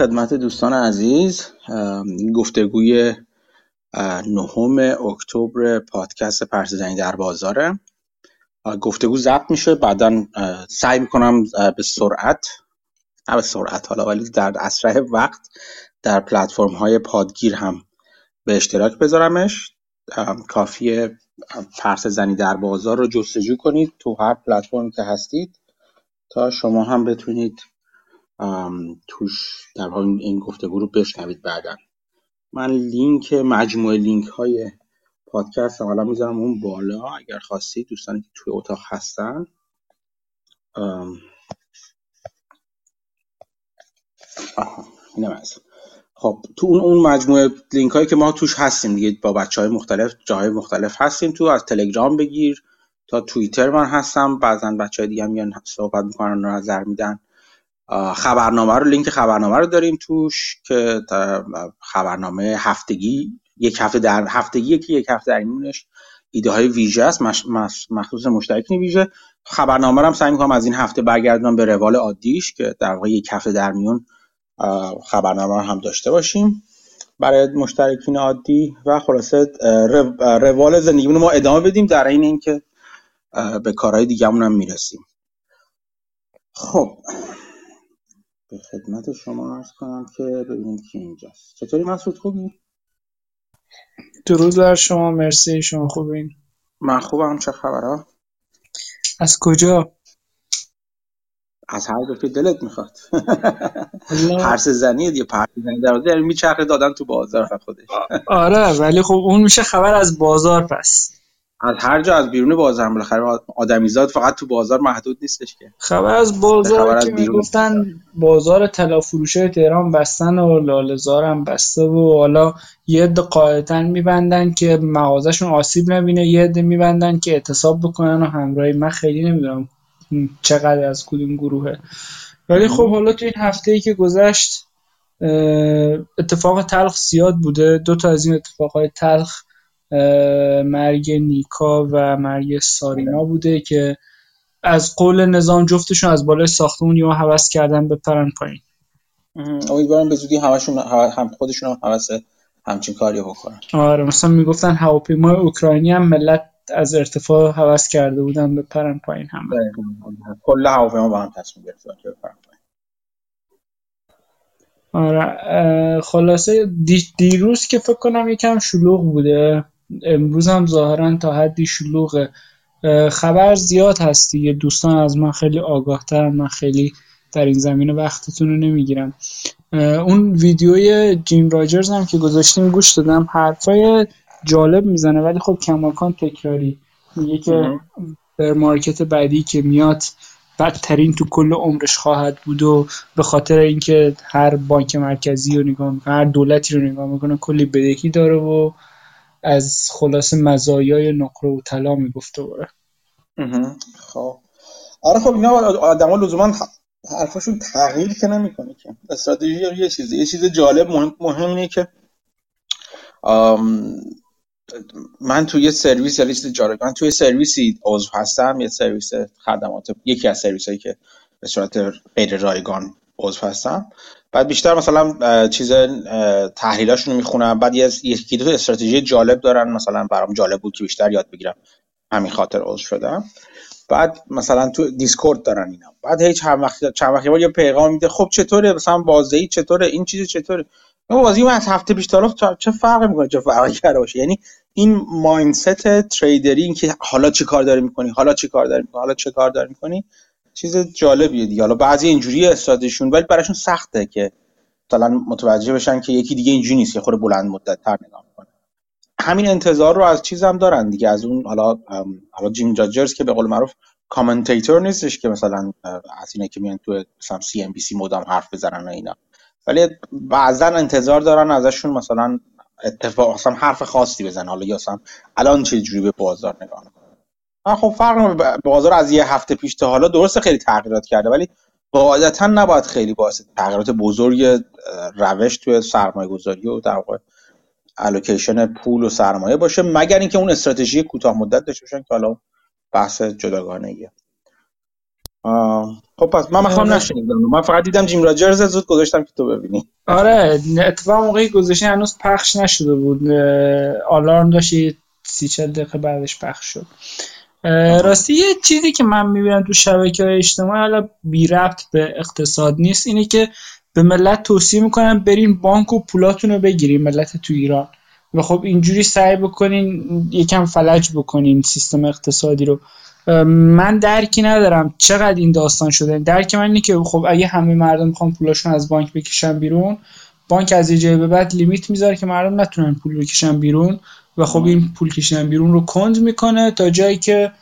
خدمت دوستان عزیز گفتگوی نهم اکتبر پادکست پرسیدنی در بازاره. گفتگو ضبط میشه بعدا سعی می‌کنم به سرعت نه به سرعت حالا ولی در اسرع وقت در پلتفرم های پادگیر هم به اشتراک بذارمش. کافیه پرس زنی در بازار رو جستجو کنید تو هر پلتفرمی که هستید تا شما هم بتونید توش در حال این گفتگو رو بشنوید بعدا. من لینک مجموعه لینک های پادکست حالا می‌ذارم اون بالا. اگر خواستید دوستانی که توی اتاق هستن. آها اینم خب تو اون اون مجموعه لینک هایی که ما توش هستیم دیگه با بچه های مختلف جاهای مختلف هستیم تو از تلگرام بگیر. تا توییتر من هستم. بعضا بچه های دیگه میان صحبت می‌کنن نظر میدن. خبرنامه رو لینک خبرنامه رو داریم توش که خبرنامه هفتگی یک هفته در هفتگی که یک هفته در ایمونش ایده های ویژه است مخصوص مشترکین ویژه. خبرنامه هم سعی می‌کنم از این هفته برگردونم به روال عادیش که در واقع یک هفته در میون خبرنامه رو هم داشته باشیم. برای مشترکین عادی و خلاصه روال زندگیمون ما ادامه بدیم در این اینکه به کارهای دیگهمون هم می‌رسیم. خب. به خدمت شما عرض کنم که ببینیم کی اینجاست چطوری مسعود خوبی؟ درود بر شما مرسی شما خوبین من خوبم چه خبرها؟ از کجا؟ از هر دو که دلت می‌خواد پرس زنی دیگه پرس زنی در یعنی میچرخه دادن تو بازار خودش آره ولی خب اون میشه خبر از بازار پس از هر جا از بیرون بازار بالاخره آدمیزاد فقط تو بازار محدود نیستش که. خبر از بازار خبر که می‌گفتن بازار طلا فروشه تهران بستن و لالزار هم بسته و حالا یه عده قاعدتا میبندن که مغازشون آسیب نبینه یه عده میبندن که اعتصاب بکنن و همراهی. من خیلی نمی‌دونم چقدر از کدوم گروهه. ولی خب حالا تو این هفته ای که گذشت اتفاق تلخ زیاد بوده. دو تا از این اتفاقهای تلخ مرگ نیکا و مرگ سارینا بوده که از قول نظام جفتشون از بالای ساختمون یا حوض کردن بپرن پایین. امیدوارم به زودی همشون هم خودشون هم حوض همچین کاری بکنن. آره مثلا می‌گفتن هواپیمای اوکراینی هم ملت از ارتفاع حوض کرده بودن بپرن پایین هم کل هواپیما با هم تصمیم گرفتن که بپرن پایین. آره خلاصه دیروز که فکر کنم یکم شلوغ بوده. امروز هم ظاهرا تا حدی شلوغه. خبر زیاد هست دیگه. دوستان از من خیلی آگاه من خیلی در این زمینه وقتتون رو نمی‌گیرم. اون ویدیوی جیم راجرز هم که گذاشتیم گوش دادم حرفای جالب می‌زنه ولی خب کماکان تکراری. میگه که در مارکت بعدی که میاد بدترین تو کل عمرش خواهد بود و به خاطر اینکه هر بانک مرکزی رو نگاه می‌کنه هر دولتی رو نگاه می‌کنه کلی بدهی داره و از خلاصه مزایای نقره و طلا می‌گفت دوباره. خب. آره خب اینا آدما لزوما حرفاشون تغییر که نمی‌کنه که. استراتژی یه چیزی یه چیز جالب مهم, مهم اینه که من توی یه سرویس یا چیز جالب من توی سرویسی عضو هستم یه سرویس خدمات یکی از سرویس هایی که به صورت غیر رایگان عضو هستم. بعد بیشتر مثلا چیز تحلیلاشون رو می‌خونم. بعد یه یکی دو استراتژی جالب دارن. مثلا برام جالب بود که بیشتر یاد بگیرم. همین خاطر عضو شدم. بعد مثلا تو دیسکورد دارن اینا. بعد هیچ چند وقت چند وقتی یه پیغام میده. خب چطوره؟ مثلا بازی چطوره؟ این چیز چطوره؟ بازی من از هفته پیش تا چه فرقی می‌کنه؟ چه فرقی کرده باشه؟ یعنی این mindset trader ی که حالا چی کار داری می‌کنی؟ حالا چی کار داری می‌کنی؟ حالا چه کار داری می‌کنی؟ چیز جالبیه دیگه. حالا بعضی اینجوری استادشون ولی براشون سخته که مثلا متوجه بشن که یکی دیگه اینجوری نیست که خود بلند مدت تر نگاه می‌کنه. همین انتظار رو از چیزم دارن دیگه. از اون حالا حالا جیم راجرز که به قول معروف commentator نیستش که مثلا از اینه که میان تو مثلا CNBC مدام حرف بزنن و اینا. ولی بعضا انتظار دارن ازشون مثلا اتفاق مثلا حرف خاصی بزنن. حالا یا مثلا الان چه جوری به بازار نگاه خب فرق بازار از یه هفته پیش تا حالا درست خیلی تغییرات کرده ولی قاعدتا نباید خیلی باعث تغییرات بزرگ روش توی سرمایه گذاری و در واقع الوکیشن پول و سرمایه باشه مگر اینکه اون استراتژی کوتاه مدت داشته باشن که حالا بحث جداگانه ایه خب پس من می‌خوام نشنیدم. من فقط دیدم جیم راجرز زود گذاشتم که تو ببینی. آره اتفاق موقعی گذاشته هنوز پخش نشده بود. آلارم داشت سی چل دقیقه بعدش پخش شد. راستی یه چیزی که من می‌بینم تو شبکه های اجتماعی حالا بی ربط به اقتصاد نیست اینه که به ملت توصیه می‌کنن برین بانک و پولاتون رو بگیرین ملت تو ایران. و خب اینجوری سعی بکنین یکم فلج بکنین سیستم اقتصادی رو. من درکی ندارم چقدر این داستان شده. درک من اینه که خب اگه همه مردم می‌خوان پولاشون از بانک بکشن بیرون بانک از یه به بعد لیمیت می‌ذاره که مردم نتونن پول بکشن بیرون. و خب این پول کشیدن بیرون رو کند می‌کنه تا جایی که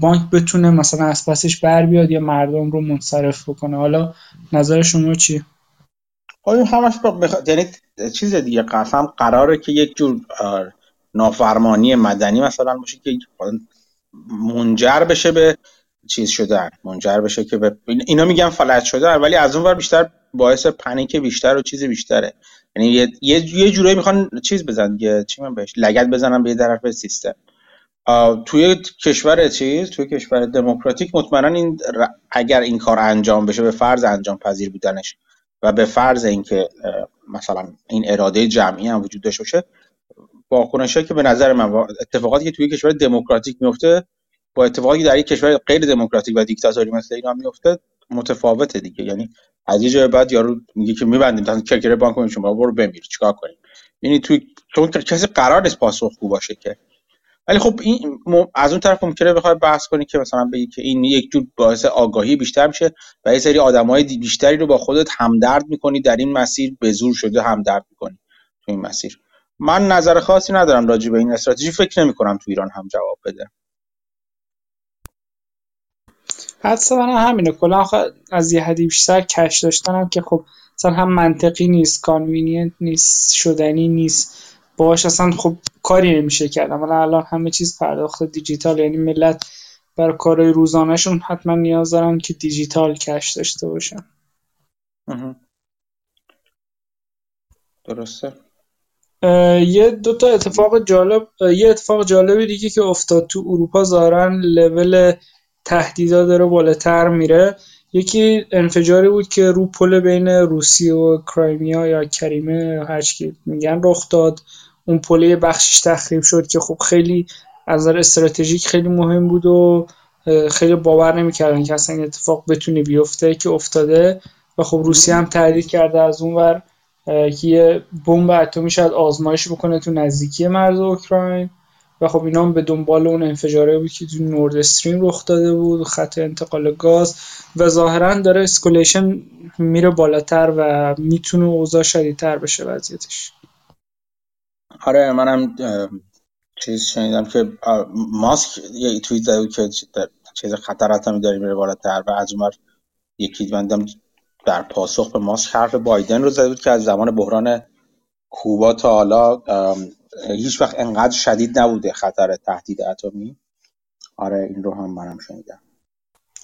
بانک بتونه مثلا از پسش بر بیاد یا مردم رو منصرف بکنه. حالا نظر شما چی؟ خب همش بخ... یعنی چیز دیگه قسم قراره که یک جور نافرمانی مدنی مثلا باشه که منجر بشه به چیز شدن. منجر بشه که به اینا میگن فلج شده ولی از اون ور بیشتر باعث پنیک بیشتر و چیز بیشتره. یعنی یه یه جورایی می‌خوان چیز بزنن یه چی من بهش لگد بزنن به یه طرف سیستم. توی کشور چیز توی کشور دموکراتیک مطمئنا این اگر این کار انجام بشه به فرض انجام پذیر بودنش و به فرض اینکه مثلا این اراده جمعی هم وجود داشته باشه واکنشه که به نظر من اتفاقاتی که توی کشور دموکراتیک میفته با اتفاقی در یک کشور غیر دموکراتیک و دیکتاتوری مثل ایران میفته متفاوته دیگه. یعنی از یه بعد یارو میگه که میبندیم تا کرکر بانک شما برو بمیر چیکار کنیم؟ یعنی توی چون کسی قرار نیست پاسخگو باشه که. ولی خب این از اون طرف ممکنه بخواد بحث کنی که مثلا بگی که این یک جور باعث آگاهی بیشتر میشه و یه سری آدمای بیشتری رو با خودت همدرد می‌کنی در این مسیر به زور شده همدرد می‌کنی تو این مسیر. من نظر خاصی ندارم راجع به این استراتژی فکر نمی کنم تو ایران هم جواب بده. حدس من همینه. کلا از یه حدی بیشتر cash داشتنم که خب مثلا هم منطقی نیست convenient نیست شدنی نیست. باش اصلا خب کاری نمیشه کرد. ولی الان همه چیز پرداخت دیجیتال یعنی ملت برای کارهای روزانهشون حتما نیاز دارن که digital cash داشته باشن. درسته. یه دو تا اتفاق جالب یه اتفاق جالبی دیگه که افتاد تو اروپا ظاهرا لول تهدیدا داره بالاتر میره. یکی انفجاری بود که رو پل بین روسیه و کرایمیا یا کریمه هر میگن رخ داد. اون پله بخشش تخریب شد که خب خیلی از نظر استراتژیک خیلی مهم بود و خیلی باور نمی‌کردن که اصلا اتفاق بتونه بیفته که افتاده. و خب روسیه هم تهدید کرده از اون ور که یه بمب اتمی شاید آزمایش بکنه تو نزدیکی مرز اوکراین. و خب اینا هم به دنبال اون انفجاره بود که تو نورد استریم رخ داده بود خط انتقال گاز و ظاهرا داره escalation میره بالاتر و می‌تونه اوضاع شدیدتر بشه وضعیتش. آره منم چیز شنیدم که ماسک یه توییت زده که چیز خطرات هم داره میره بالاتر و از اونور یکی بندم در پاسخ به ماسک حرف بایدن رو زده بود که از زمان بحران کوبا تا حالا هیچ وقت انقدر شدید نبوده خطر تهدید اتمی. آره این رو هم منم شنیدم.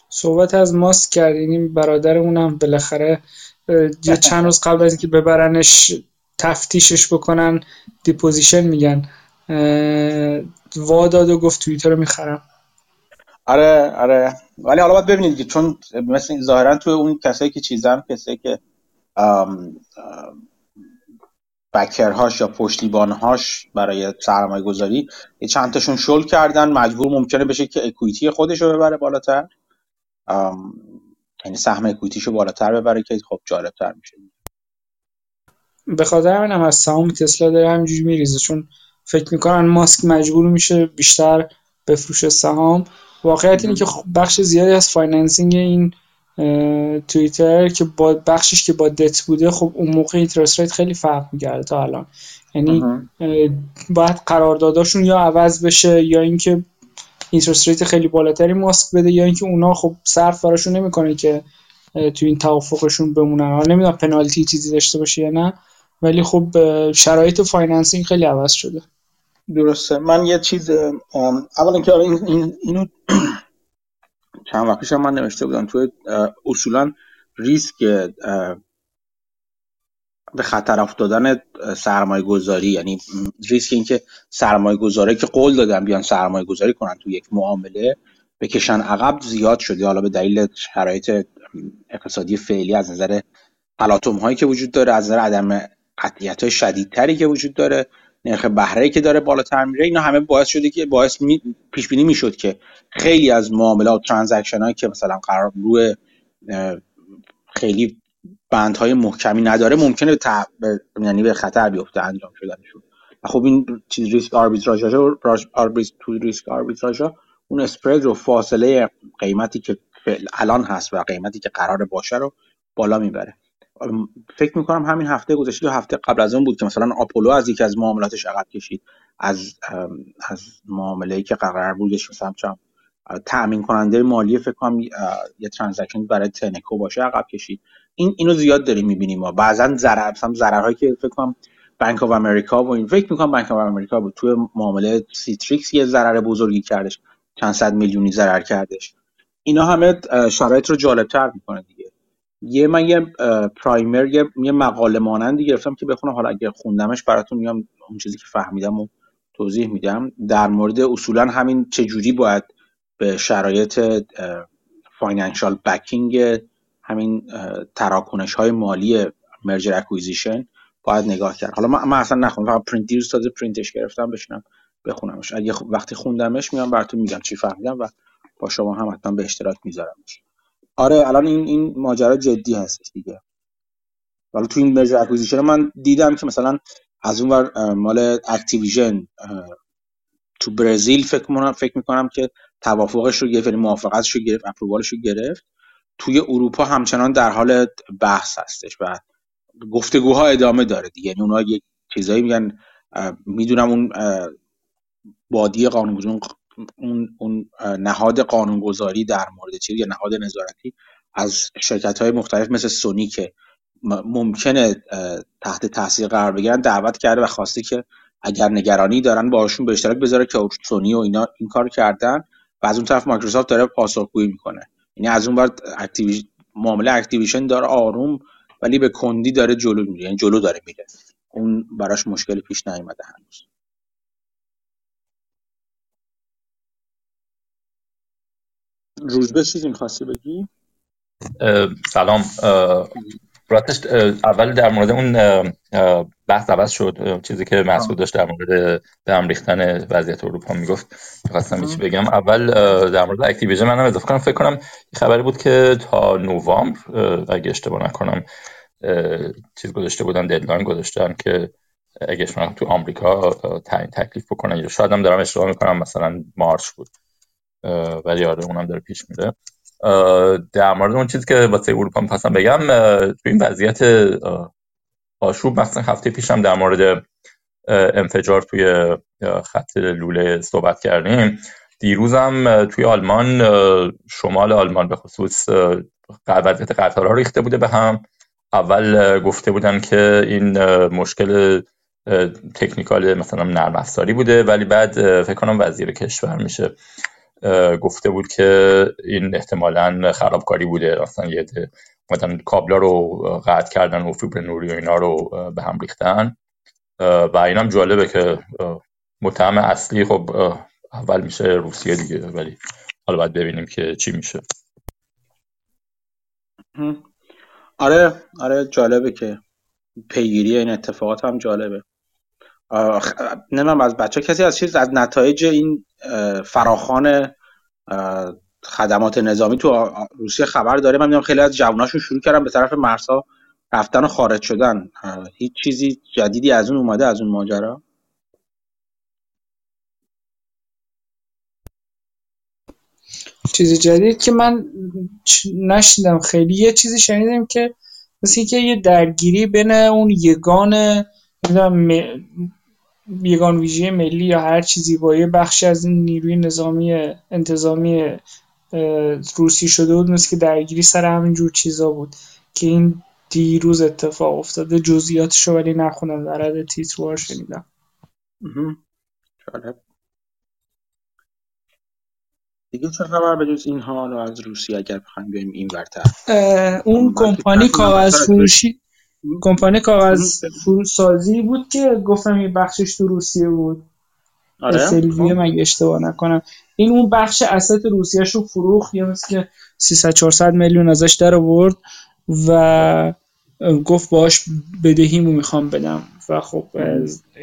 صحبت از ماسک کردیم برادرمونم بالاخره یه چند روز قبل از اینکه ببرنش تفتیشش بکنن deposition میگن. واداد و گفت توییتر رو می‌خرم. آره آره. ولی حالا باید ببینید که چون مثل ظاهرا تو اون کسایی که چیزن کسایی که backer هاش یا پشتیبانهاش برای سرمایه گذاری یه چند تاشون شل کردن. مجبور ممکنه بشه که equity خودش رو ببره بالاتر. یعنی سهم equity شو بالاتر ببره که خب جالبتر میشه. به خاطر همین هم از سهام تسلا داره همینجوری میریزه. چون فکر می‌کنن ماسک مجبور میشه بیشتر بفروشه سهام. واقعیت اینه که خب بخش زیادی از financing این توییتر که با بخشش که با دت بوده خب اون موقع interest rate خیلی فرق می‌کرده تا الان. یعنی باید قرارداداشون یا عوض بشه یا اینکه interest rate خیلی بالاتری ماسک بده یا اینکه اونا خب صرف براشون نمی‌کنه که تو این توافقشون بمونن. حالا نمی‌دونم پنالتی چیزی داشته باشه یا نه ولی خب شرایط financing خیلی عوض شده. درسته. من یه چیز اولا که این, این اینو چند وقت من نوشته بودم تو اصولا ریسک به خطر افتادن سرمایه گذاری یعنی ریسک اینکه سرمایه گذاره که قول دادن بیان سرمایه گذاری کنن تو یک معامله بکشن عقب زیاد شده. حالا به دلیل شرایط اقتصادی فعلی از نظر تلاطم هایی که وجود داره از نظر عدم قطعیت های شدیدتری که وجود داره نرخ بهره که داره بالاتر میره اینا همه باعث شده که باعث می پیش بینی می‌شد که خیلی از معاملات transaction هایی که مثلا قرار روی خیلی بندهای محکمی نداره ممکنه به یعنی به خطر بیفته انجام شدنشون. خب این چیز ریسک آربیتراژ تو ریسک آربیتراژ اون spread رو فاصله قیمتی که الان هست و قیمتی که قرار باشه رو بالا می‌بره. فکر می‌کنم همین هفته گذشته یا هفته قبل از اون بود که مثلا آپولو از یکی از معاملاتش عقب کشید. از از معامله ای که قرار بودش مثلا تامین کننده مالی فکر کنم یه transaction برای تنکو باشه عقب کشید. این اینو زیاد داریم می‌بینیم ما. بعضا ضرر مثلا ضررهایی که فکر کنم بانک آف امریکا و این فکر می‌کنم بانک آف امریکا بود. توی معامله سیتریکس یه ضرر بزرگی کردش. چند صد میلیونی ضرر کردش. اینا همه شرایط رو جالبتر می‌کنه دیگه. یه من یه primer یه, یه مقاله مانندی گرفتم که بخونم. حالا اگه خوندمش براتون میام اون چیزی که فهمیدم و توضیح میدم. در مورد اصولا همین چجوری باید به شرایط financial backing همین تراکنش های مالی merger acquisition باید نگاه کرد. حالا من, اصلا نخونم. فقط پرینت دیروز تازه پرینتش گرفتم بشینم بخونمش. اگه وقتی خوندمش میام براتون میگم چی فهمیدم و با شما هم حتما به اشتراک میذارمش. آره الان این این ماجرا جدی هستش دیگه. حالا تو این merger acquisition من دیدم که مثلا از اون ور مال اکتیویژن تو برزیل فکر کنم فکر می‌کنم که توافقش رو گرفت یعنی موافقتش رو گرفت approval ش رو گرفت. توی اروپا همچنان در حال بحث هستش و گفتگوها ادامه داره دیگه. یعنی اونها یک چیزایی میگن می‌دونم اون body قانونگذاری اون, اون نهاد قانونگذاری در مورد چیز یا نهاد نظارتی از شرکت های مختلف مثل سونی که ممکنه تحت تاثیر قرار بگیرن دعوت کرده و خواسته که اگر نگرانی دارن باشون به اشتراک بذاره که سونی و اینا این کار کردن و از اون طرف مایکروسافت داره پاسخگویی می‌کنه. یعنی از اون بعد اکتیویش... معامله اکتیویشن داره آروم ولی به کندی داره جلو میره یعنی جلو داره میره. اون براش مشکل پیش نیومده هنوز. روزبه چیزی می‌خواستی بگی؟ سلام. راستش اول در مورد اون بحث عوض شد. چیزی که مسعود داشت در مورد به هم ریختن وضعیت اروپا می‌گفت. خواستم چی بگم. اول در مورد اکتیویژن منم اضافه کنم. فکر کنم خبری بود که تا نوامبر اگه اشتباه نکنم چیز گذاشته بودن deadline گذاشتن که اگه تو آمریکا تعیین تکلیف بکنن. یا شاید هم دارم اشتباه می‌کنم مثلا March بود. ولی آره اونم داره پیش میره. در مورد اون چیزی که واسه اروپا می‌خواستم بگم تو این وضعیت آشوب مثلا هفته پیشم در مورد انفجار توی خط لوله صحبت کردیم. دیروزم توی آلمان شمال آلمان به خصوص وضعیت قطارها ریخته بوده به هم. اول گفته بودن که این مشکل تکنیکال مثلا نرم افزاری بوده ولی بعد فکر کنم وزیر کشور میشه. گفته بود که این احتمالا خرابکاری بوده. اصلا یه مثلا کابلا رو قطع کردن و فیبر نوری و اینا رو به هم ریختن. و اینم جالبه که متهم اصلی خب اول میشه روسیه دیگه. ولی حالا باید ببینیم که چی میشه. آره آره جالبه که پیگیری این اتفاقات هم جالبه. نمی‌دونم از بچه کسی از چیز از نتایج این فراخان خدمات نظامی تو روسیه خبر داره. من می‌دونم خیلی از جواناشون شروع کردن به طرف مرسا رفتن و خارج شدن. هیچ چیزی جدیدی از اون اومده از اون ماجرا؟ چیزی جدید که من نشیدم خیلی. یه چیزی شنیدم که مثل که یه درگیری بین اون یگان یگان ویژه ملی یا هر چیزی با یه بخشی از این نیروی نظامی انتظامی روسی شده بود مثل که درگیری سر همین جور چیزا بود که این دیروز اتفاق افتاده. جزئیاتشو ولی نخونم در حد تیتروار شنیدم. دیگه چه خبر به جز این حال از روسیه اگر بخوایم بیایم این ورتر اون کمپانی کاغذ فروشی کمپانی کاغذ فروشسازی بود که گفتم یه بخشش تو روسیه بود. آره سیلوامو خب. اگه اشتباه نکنم. این اون بخش asset روسیه شو فروخت یا مثل که 300 400 میلیون ازش در آورد و گفت باش بدهیمو می‌خوام بدم. و خب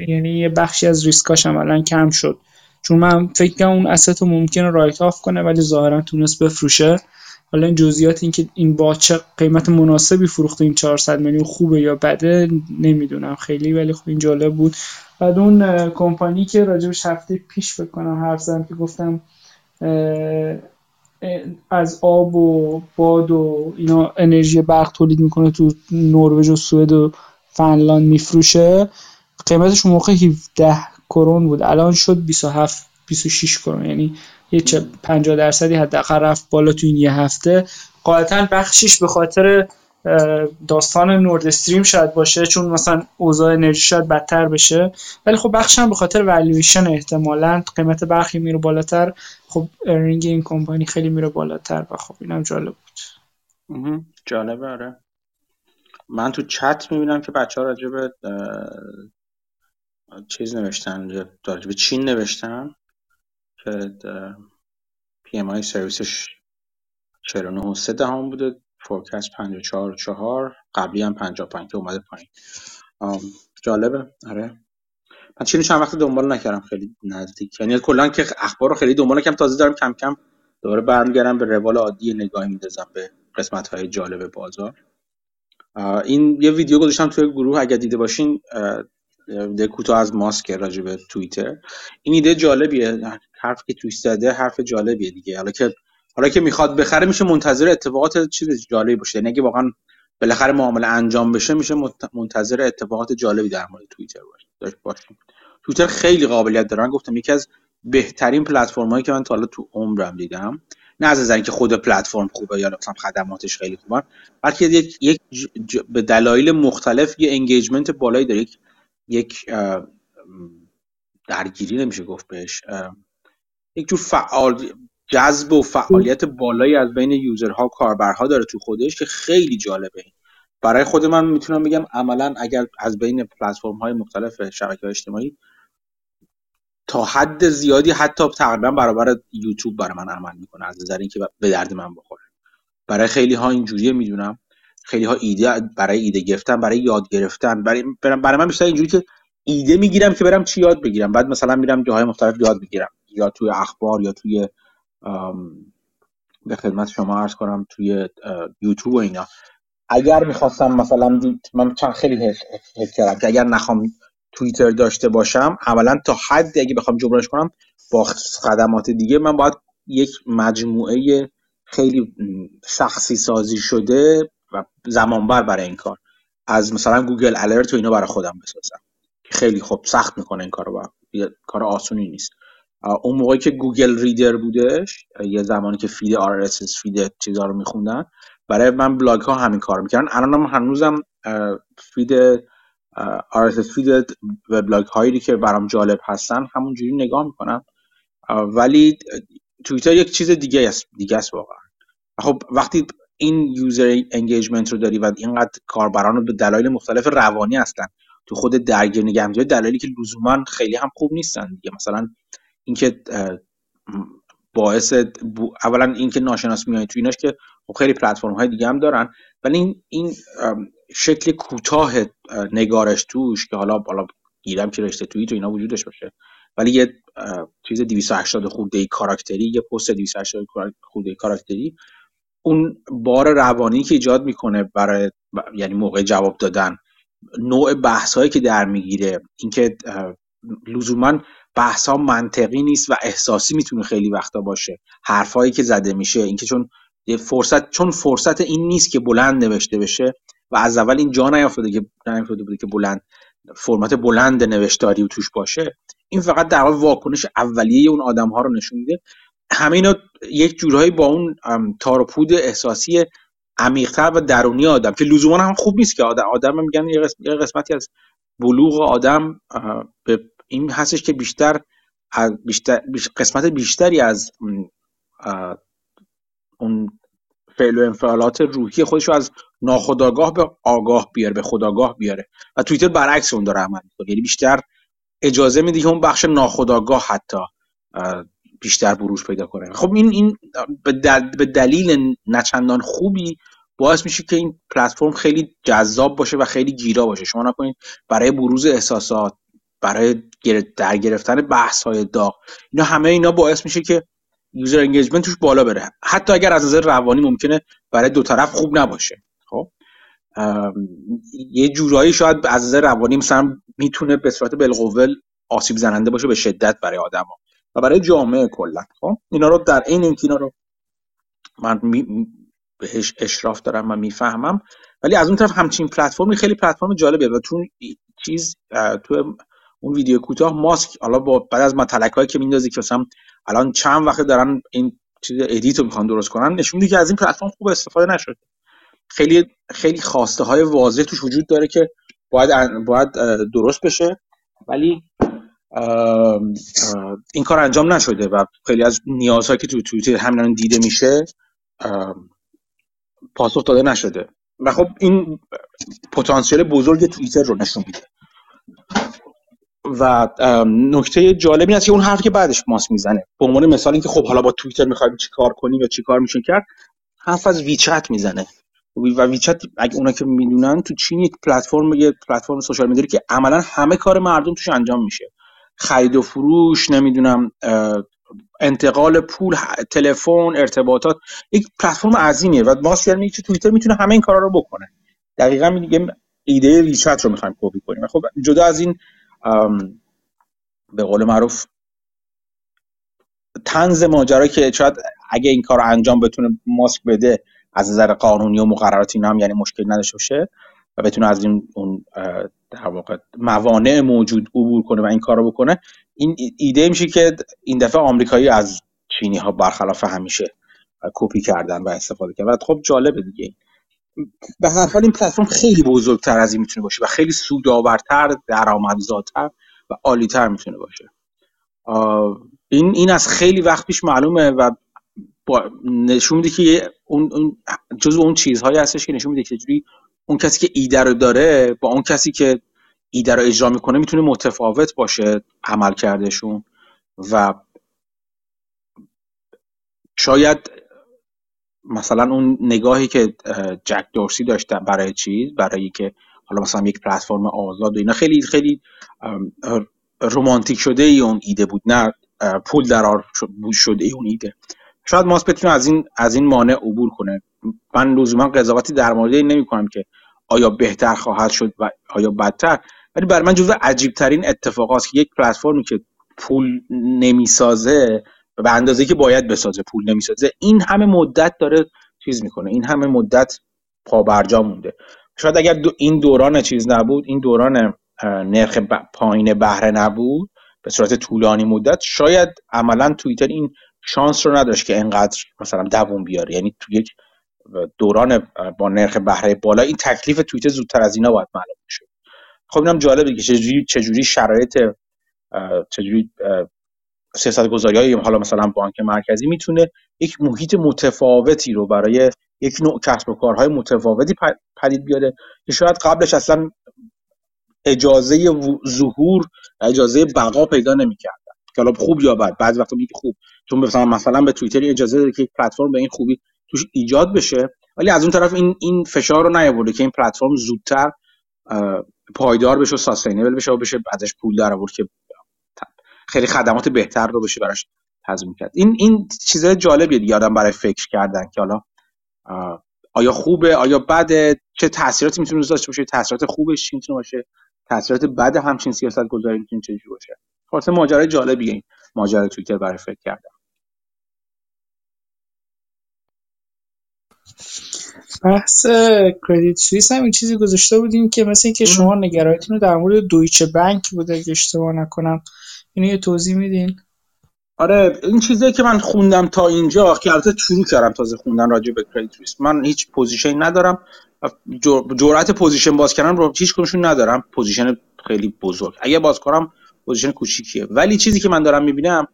یعنی یه بخشی از ریسکاش عملا کم شد. چون من فکر کنم اون asset رو ممکنه write off کنه ولی ظاهرا تونست بفروشه. حالا این جزئیات این که این با چه قیمت مناسبی فروخته این 400 میلیون خوبه یا بده نمی‌دونم. خیلی ولی خب این جالب بود. بعد اون کمپانی که راجبش هفته پیش فکر کنم حرف که گفتم از آب و باد و اینا انرژی برق تولید می‌کنه تو نروژ و سوئد و فنلاند میفروشه. قیمتش موقع 17 کرون بود. الان شد 27 26 کرون. یعنی یه 50 درصدی حداقل رفت بالا تو این یه هفته. قاعدتا بخشیش به خاطر داستان نورد استریم شاید باشه چون مثلا اوضاع انرژی شاید بدتر بشه. ولی خب بخشی هم به خاطر والویشن احتمالا قیمت برخی میره بالاتر. خب earning این کمپانی خیلی میره بالاتر و خب اینم جالب بود. جالبه آره. من تو چت می‌بینم که بچه ها راجع به چیز نوشتن راجع به چین نوشتن. که PMI service ش 49 3 دهم بوده. forecast 54 4 قبلی هم 55 که اومده پایین. جالبه. آره. من چینو چند وقت دنبال نکردم. خیلی نزدیک. یعنی کلا که اخبار رو خیلی دنبال نکردم. تازه دارم کم کم دوباره برمیگردم به روال عادی نگاهی میندازم. به قسمت های جالب بازار. این یه ویدیو گذاشتم توی گروه. اگر دیده باشین ده کوتاه از ماسک راجع به توییتر. این ایده جالبیه. حرف که توی زده حرف جالبیه دیگه. حالا که حالا که می‌خواد بخره میشه منتظر اتفاقات چیز جالبی باشه. یعنی اگه واقعا بالاخره معامله انجام بشه میشه منتظر اتفاقات جالبی در مورد توییتر باشه. توییتر خیلی قابلیت داره. گفتم یکی از بهترین پلتفرم هایی که من تا حالا تو عمرم دیدم. نه از اینکه خود پلتفرم خوبه یا مثلا خدماتش خیلی خوبه. بلکه یک, یک به دلایل مختلف یه انگیجمنت بالایی داره. یک یک درگیری نمیشه گفت بهش. یک جور فعال جذب و فعالیت بالایی از بین یوزرها کاربرها داره تو خودش که خیلی جالبه. برای خود من می‌تونم بگم عملا اگر از بین پلتفرم های مختلف شبکه اجتماعی تا حد زیادی حتی تقریبا برابر یوتیوب برای من عمل می‌کنه از نظر اینکه به درد من بخوره. برای خیلی ها اینجوریه می‌دونم. خیلی ها ایده برای ایده گرفتن برای یاد گرفتن. برای برای من بیشتر اینجوری که ایده می‌گیرم که برم چی یاد بگیرم. بعد مثلا میرم جاهای مختلف یاد بگیرم یا توی اخبار یا توی به خدمت شما عرض کنم توی یوتیوب و اینا. اگر می‌خواستم مثلا من چند خیلی حس کردم که اگر نخوام توییتر داشته باشم اولا تا حدی اگه بخوام جبرانش کنم با خدمات دیگه من باید یک مجموعه خیلی شخصی سازی شده و زمانبر برای این کار. از مثلا Google Alert و اینا برای خودم بسازم. خیلی خوب سخت می‌کنه این کارو کار آسونی نیست. اون موقعی که Google Reader بودش یه زمانی که feed RSS feed چیزا رو میخوندن برای من بلاگ ها همین کار می‌کردن. الان هم هنوزم feed RSS feed وبلاگ هایی که برام جالب هستن همونجوری نگاه می‌کنم. ولی توییتر یک چیز دیگه است دیگه است واقعا. خب وقتی این user engagement رو داری و اینقدر کاربران رو به دلایل مختلف روانی هستن. تو خود درگیر نگه دلایلی که لزوما خیلی هم خوب نیستن دیگه. مثلا اینکه باعث اولا اینکه ناشناس میای تو ایناش که خب خیلی پلتفرم های دیگه هم دارن. ولی این این شکل کوتاه نگارش توش که حالا حالا گیرم که رشته توییت و اینا وجودش باشه. ولی یه چیز 280 خورده کاراکتری یه پست 280 خورده کاراکتری اون بار روانی که ایجاد می‌کنه برای یعنی موقع جواب دادن نوع بحث هایی که در می‌گیره اینکه لزوما بحث ها منطقی نیست و احساسی می‌تونه خیلی وقتا باشه حرفایی که زده میشه اینکه چون فرصت چون فرصت این نیست که بلند نوشته بشه و از اول این جا نیافتاده که نیافتاده بوده که بلند فرمت بلند نوشتاری و توش باشه این فقط در واکنش اولیه اون آدم ها رو نشون میده. همه اینا یک جورهایی با اون تار احساسی عمیقتر و درونی آدم که لزوما هم خوب نیست که آدم آدم میگن یه قسمتی از بلوغ آدم به این هستش که بیشتر بیشتر قسمت بیشتری از اون فعل و انفعالات روحی خودش رو از ناخداگاه به آگاه بیاره به خداگاه بیاره. و توییتر برعکس اون داره عمل می‌کنه. یعنی بیشتر اجازه میده که اون بخش ناخداگاه حتی بیشتر بروز پیدا کنه. خب این این به دلیل نچندان خوبی باعث میشه که این پلتفرم خیلی جذاب باشه و خیلی گیرا باشه. شما نکنید برای بروز احساسات برای در گرفتن بحث های داغ اینا همه اینا باعث میشه که یوزر انگیجمنت توش بالا بره. حتی اگر از نظر روانی ممکنه برای دو طرف خوب نباشه. خب؟ یه جورایی شاید از نظر روانی مثلا می‌تونه به صورت بالقوه آسیب زننده باشه به شدت برای آدما. و برای جامعه کلا خب؟ اینا رو در این اینکه اینا رو من می بهش اشراف دارم و می‌فهمم ولی از اون طرف همچین پلتفرمی خیلی پلتفرم جالبه و تو چیز تو اون ویدیو کوتاه ماسک حالا با بعد از مطلق هایی که میندازی که مثلا الان چند وقت دارن این چیز ادیت رو می‌خوان درست کنن نشون میده که از این پلتفرم خوب استفاده نشده. خیلی خیلی خواسته های واضح توش وجود داره که باید باید درست بشه ولی این کار انجام نشده و خیلی از نیازهایی که تو توییتر همین دیده میشه پاسخ داده نشده. و خب این پتانسیل بزرگ توییتر رو نشون میده. و نکته جالبی است که اون حرف که بعدش ماس می‌زنه. به عنوان مثال اینکه خب حالا با توییتر می‌خوایم چیکار کنیم یا چیکار میشون کرد حرف از ویچت می‌زنه. و ویچت اگه اونا که می‌دونن تو چین یک پلتفرم یه پلتفرم سوشال میدیایی که عملا همه کار مردم توش انجام میشه. خرید و فروش نمی‌دونم انتقال پول تلفن ارتباطات یک پلتفرم عظیمیه و ماست یعنی که توییتر می‌تونه همه این کارا رو بکنه. دقیقا میگه ایده ویچت رو می‌خوایم کپی کنیم. خب جدا از این به قول معروف تنز ماجرا که شاید اگه این کار انجام بتونه ماسک بده از نظر قانونی و مقرراتی هم یعنی مشکل نداشته باشه. و بتونه از این اون در واقع موانع موجود عبور کنه و این کار رو بکنه این ایده میشه که این دفعه آمریکایی از چینی ها برخلاف همیشه کپی کردن و استفاده کردن. خب جالبه دیگه. به هر حال این پلتفرم خیلی بزرگتر از این می‌تونه باشه و خیلی سودآورتر درآمدزاتر و عالیتر می‌تونه باشه. این این از خیلی وقت پیش معلومه و نشون میده که اون, اون جزو اون چیزهایی هستش که نشون میده که جوری اون کسی که ایده رو داره با اون کسی که ایده رو اجرا می‌کنه می‌تونه متفاوت باشه عمل کردشون و شاید مثلا اون نگاهی که جک دورسی داشتن برای چیز برای که حالا مثلا یک پلتفرم آزاد و اینا خیلی خیلی رومانتیک شده ای اون ایده بود نه پول درار شده ای اون ایده. شاید ماست بتونه از این از این مانع عبور کنه. من لزوما قضاوتی در مورد این نمی کنم که آیا بهتر خواهد شد و آیا بدتر ولی برای من جزو عجیب ترین اتفاقات که یک پلتفرمی که پول نمی‌سازه به اندازه که باید بسازه پول نمی‌سازه این همه مدت داره چیز می‌کنه. این همه مدت پابرجا مونده. شاید اگر این دوران چیز نبود این دوران نرخ پایین بهره نبود به صورت طولانی مدت شاید عملا توییتر این شانس رو نداشت که انقدر مثلا دووم بیاره. یعنی تو یک دوران با نرخ بهره بالا این تکلیف توییتر زودتر از اینا باید معلوم شد خب اینم جالبه که چجوری چجوری شرایط چجوری سیاست گذاری های حالا مثلا بانک مرکزی می‌تونه یک محیط متفاوتی رو برای یک نوع کسب و کارهای متفاوتی پدید بیاره که شاید قبلش اصلا اجازه ظهور اجازه بقا پیدا نمی‌کردن. که حالا خوب یا بد بعضی وقتا میگه خوب. چون مثلا مثلا به توییتر اجازه داده که یک پلتفرم به این خوبی توش ایجاد بشه ولی از اون طرف این این فشار رو نیاورده که این پلتفرم زودتر پایدار بشه و ساستینبل بشه و بشه ازش پول در آورد که خیلی خدمات بهتر رو بشه براش تضمین کرد. این این چیزای جالبیه دیگه آدم برای فکر کردن که حالا آیا خوبه آیا بده چه تاثیراتی می‌تونه داشته باشه تاثیرات خوبش چی می‌تونه باشه تاثیرات بد همچین سیاست گذاری می‌تونه چجوری باشه. خاطر ماجرای جالبیه این ماجرای توییتر برای فکر کردن. بحث کردیت سوئیس هم این چیزی گذاشته بودیم که مثل اینکه شما نگرانتون رو در مورد دویچه بانک بوده اگه اشتباه نکنم. اینو یه توضیح میدین؟ آره این چیزی که من خوندم تا اینجا که البته شروع کردم تازه خوندن راجع به کردیت سوئیس من هیچ position ندارم. جرأت position باز کردن رو هیچ کنشون ندارم. position خیلی بزرگ. اگه باز کنم position کوچیکیه. ولی چیزی که من دارم می‌بینم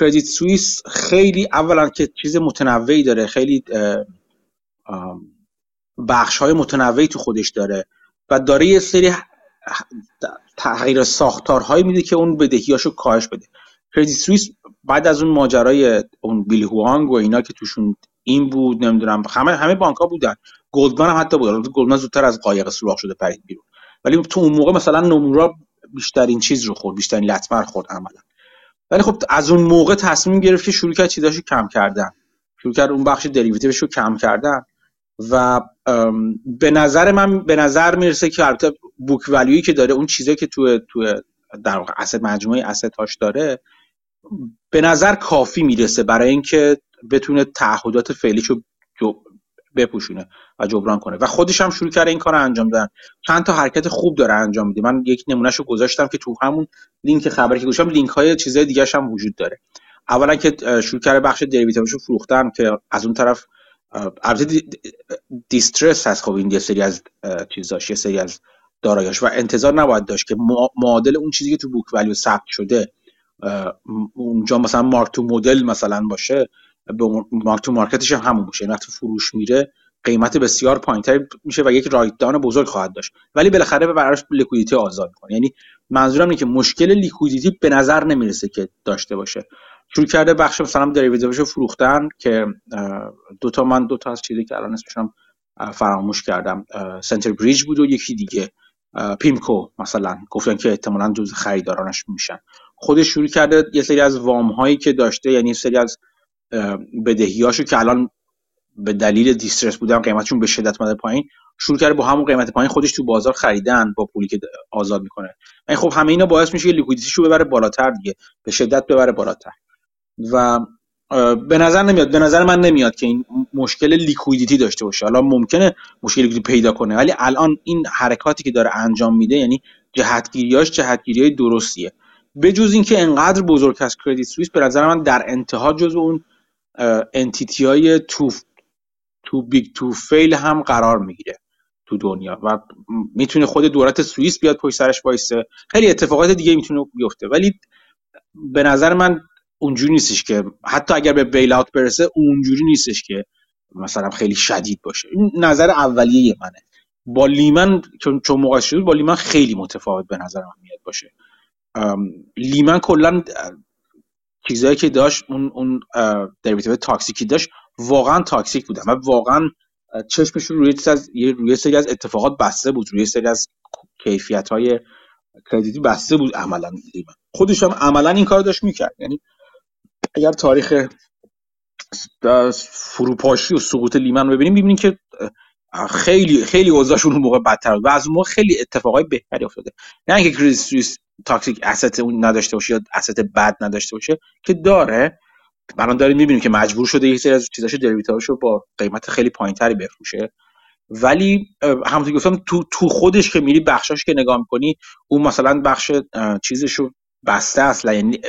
کردیت سوئیس خیلی اولا که چیز متنوعی داره. خیلی بخش های متنوعی تو خودش داره و داره یه سری تغییر ساختارهایی میده که اون بدهیاشو کاهش بده. کردیت سوئیس بعد از اون ماجرای اون بیلی هوانگ و اینا که توشون این بود نمی‌دونم همه همه بانک ها بودن. گلدمن هم حتی بود. گلدمن زودتر از قایق سوراخ شده پرید بیرون. ولی تو اون موقع مثلا نمورا بیشترین چیز رو خورد بیشترین لطمر خورد عملا. ولی خب از اون موقع تصمیم گرفت که شروع کرد چیزاشو کم کردن. شروع کرد اون بخش دریوتیوش کم کردن. و به نظر من به نظر می‌رسه که البته بوک ولیوی که داره اون چیزایی که تو تو در واقع اسید مجموعه اسیدهاش داره به نظر کافی می‌رسه برای اینکه بتونه تعهدات فعلیشو بپوشونه و جبران کنه. و خودش هم شروع کرده این کار انجام دادن. چند تا حرکت خوب داره انجام میده. من یک نمونهشو گذاشتم که تو همون لینک خبری که گذاشتم لینک های چیزای دیگه هم وجود داره. اولا که شروع کرده بخش دریوتیوشو فروختن که از اون طرف البته دیسترس هست خب این یه سری از چیزاش یه سری از دارایاش و انتظار نباید داشت که معادل اون چیزی که تو بوک ولیو ثبت شده اونجا مثلا mark to model مثلا باشه به mark to market ش هم همون باشه وقتی فروش میره قیمت بسیار پایینتر میشه و یک write down بزرگ خواهد داشت. ولی بالاخره به براش liquidity آزاد کنه یعنی منظورم اینه که مشکل liquidity به نظر نمی‌رسه که داشته باشه. شروع کرده بخش مثلا derivative ش فروختن که دوتا من دوتا از چیزی که الان اسمشم فراموش کردم. سنتر بریج بود و یکی دیگه. پیمکو مثلا. گفتن که احتمالا جز خریدارانش میشن. خودش شروع کرده یه سری از وام هایی که داشته یعنی سری از بدهیاشو که الان به دلیل distress بودن قیمتشون به شدت اومده پایین شروع کرده با همون قیمت پایین خودش تو بازار خریدن با پولی که آزاد می‌کنه. این خب همه اینا باعث میشه که liquidity شو ببره بالاتر دیگه. به شدت ببره بالاتر. و به نظر نمیاد به نظر من نمیاد که این مشکل liquidity داشته باشه. حالا ممکنه مشکل liquidity پیدا کنه ولی الان این حرکاتی که داره انجام میده یعنی جهتگیریاش جهتگیری درستیه. بجز اینکه انقدر بزرگ از کردیت سوئیس به نظر من در انتها جزو اون entity های too too big to fail هم قرار می‌گیره تو دنیا و می‌تونه خود دولت سوئیس بیاد پشت سرش وایسه. خیلی اتفاقات دیگه می‌تونه بیفته. ولی به نظر من اونجوری نیستش که حتی اگر به bail out برسه اونجوری نیستش که مثلا خیلی شدید باشه. این نظر اولیه منه. با لیمن چون مقایسه شد با لیمن خیلی متفاوت به نظر من میاد باشه. لیمن کلا چیزایی که داشت اون اون دریوتیو تاکسیکی داشت واقعا تاکسیک بودن و واقعا چشمشون روی از روی سری از اتفاقات بسته بود. روی سری از کیفیت های کردیتی بسته بود عملا لیمن. خودش هم عملا این کار داشت می‌کرد. یعنی اگر تاریخ فروپاشی و سقوط لیمن رو ببینیم ببینیم که خیلی خیلی اوضاعشون اون موقع بدتر بود و از اون موقع خیلی اتفاقای بهتری افتاده. نه اینکه کریس toxic asset اون نداشته باشه یا asset بد نداشته باشه که داره. الان داریم می‌بینیم که مجبور شده یه سری از چیزاشو derivative هاشو با قیمت خیلی پایینتری بفروشه. ولی همونطور گفتم تو تو خودش که میری بخشاش که نگاه می‌کنی اون مثلا بخش چیزشو بسته اصلا یعنی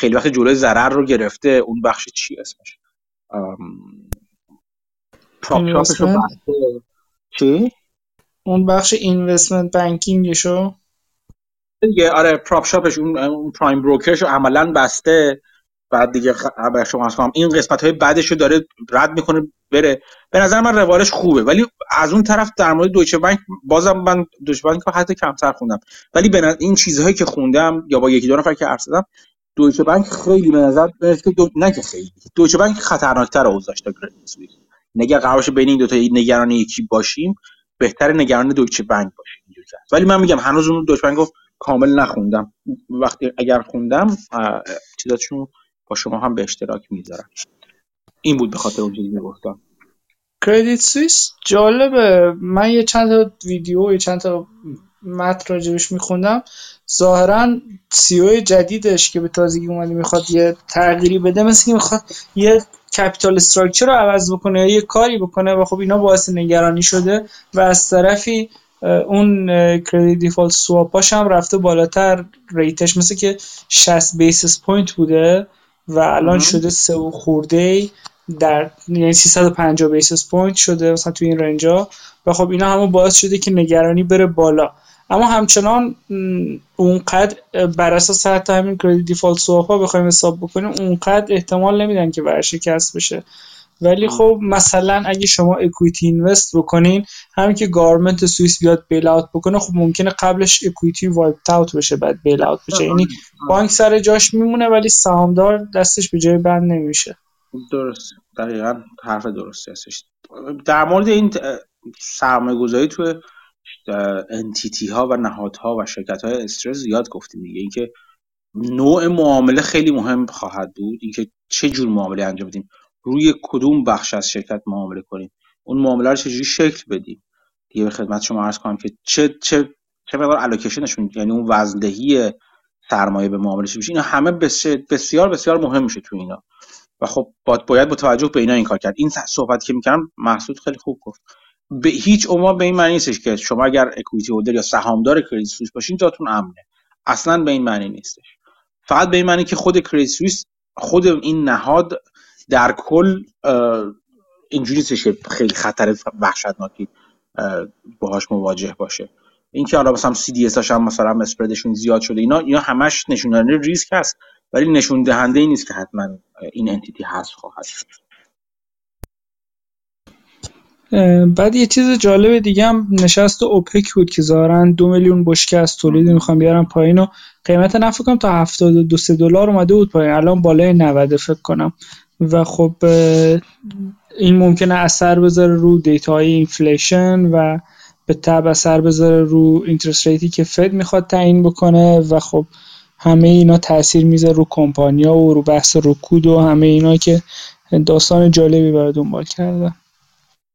خیلی وقت جلوی ضرر رو گرفته. اون بخش چی اسمش؟ پراپ چی؟ اون بخش اینوستمنت بانکینگشو دیگه آره پراپ شاپش اون, اون پرایم بروکرشو عملا بسته. بعد دیگه خ... شما کنم این قسمت های بعدش رو داره رد می‌کنه بره. به نظر من روالش خوبه. ولی از اون طرف در مورد دویچه بانک بازم من دویچه بانک حتی کمتر خوندم. ولی به این چیزهایی که خوندم یا با یکی دو نفر که حرف زدم دویچه بانک خیلی به نظر که دو... نه که خیلی دویچه بانک خطرناکتر اوضاعش تا کردیت نگه قرارش بین این دو تا نگران یکی باشیم بهتر نگران دویچه بانک باشیم ولی من میگم هنوز اون دویچه بانک گفت کامل نخوندم. وقتی اگر خوندم چیزاشون با شما هم به اشتراک می‌ذارم. این بود به خاطر اون چیزی گفتم. کردیت سوئیس؟ جالبه. من یه چند تا ویدیو یه چند تا متن راجبش میخوندم. ظاهرا CEO جدیدش که به تازگی اومده می‌خواد یه تغییری بده مثل که می‌خواد یه capital structure رو عوض بکنه یا یه کاری بکنه و خب اینا باعث نگرانی شده و از طرفی اون credit default swap اش هم رفته بالاتر rate ش مثل که 60 basis point بوده و الان شده سه و خورده در یعنی 350 basis point شده مثلا تو این range ا و خب اینا همون باعث شده که نگرانی بره بالا. اما همچنان اونقدر بر اساس حتی همین credit default swap ا بخوایم حساب بکنیم اونقدر احتمال نمیدن که ورشکست بشه. ولی خب مثلا اگه شما equity invest بکنین همین که government سوئیس بیاد bail out بکنه خب ممکنه قبلش equity wipe out بشه بعد bail out بشه. یعنی بانک سر جاش میمونه ولی سهامدار دستش به جای بند نمیشه. درست. دقیقا حرف درستی هستش. در مورد این سرمایه گذاری توی انتیتی ها و نهادها و شرکت های استرس زیاد گفتیم دیگه. اینکه نوع معامله خیلی مهم خواهد بود. اینکه چه جور معامله انجام بدیم. روی کدوم بخش از شرکت معامله کنیم. اون معامله رو چجوری شکل بدیم. دیگه به خدمت شما عرض کنم که چه چه چه مقدار allocation شون یعنی اون وزندهی سرمایه به معامله چه اینا همه بسیار بسیار مهم میشه تو اینا. و خب باید با توجه به اینا این کار کرد. این صحبت که می‌کردم محسود خیلی خوب گفت. به هیچ عنوان به این معنی نیستش که شما اگر equity holder یا سهامدار کریدیت سوئیس باشین جاتون امنه. اصلا به این معنی نیستش. فقط به این معنی که خود کریدیت سوئیس خود این نهاد در کل اینجوری که خیلی خطر وحشتناکی باهاش مواجه باشه. اینکه حالا مثلا CDS هم مثلا spread شون زیاد شده اینا اینا همش نشون ریسک هست. ولی نشون دهنده ای نیست که حتما این entity هست خواهد شد بعد یه چیز جالب دیگه هم نشست اوپک بود که ظاهرا دو میلیون بشکه از تولید می‌خوام بیارم پایین و قیمت نفت کنم تا 72 سه دلار اومده بود پایین. الان بالای 90 فکر کنم. و خب این ممکنه اثر بذاره رو data های inflation و به تبع اثر بذاره رو interest rate ی که فد می‌خواد تعیین بکنه و خب همه اینا تاثیر می‌ذاره رو کمپانیا و رو بحث رکود و همه اینا که داستان جالبی برای دنبال کرده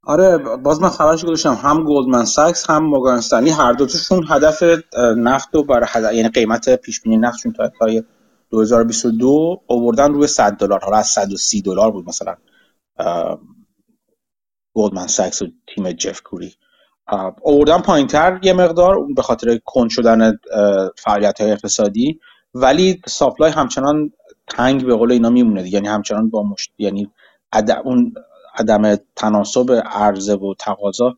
آره باز من خبرش گذاشتم. هم گلدمن ساکس هم مورگان هر دوتاشون هدف نفت و برای یعنی قیمت پیش بینی نفتشون تا تا 2022 آوردن روی 100 دلار. حالا از 130 دلار بود مثلا گلدمن ساکس و تیم جف کوری. آوردن پایینتر یه مقدار به خاطر کند شدن فعالیت های اقتصادی. ولی supply همچنان تنگ به قول اینا میمونه یعنی همچنان mismatch یعنی اون عدم تناسب عرضه و تقاضا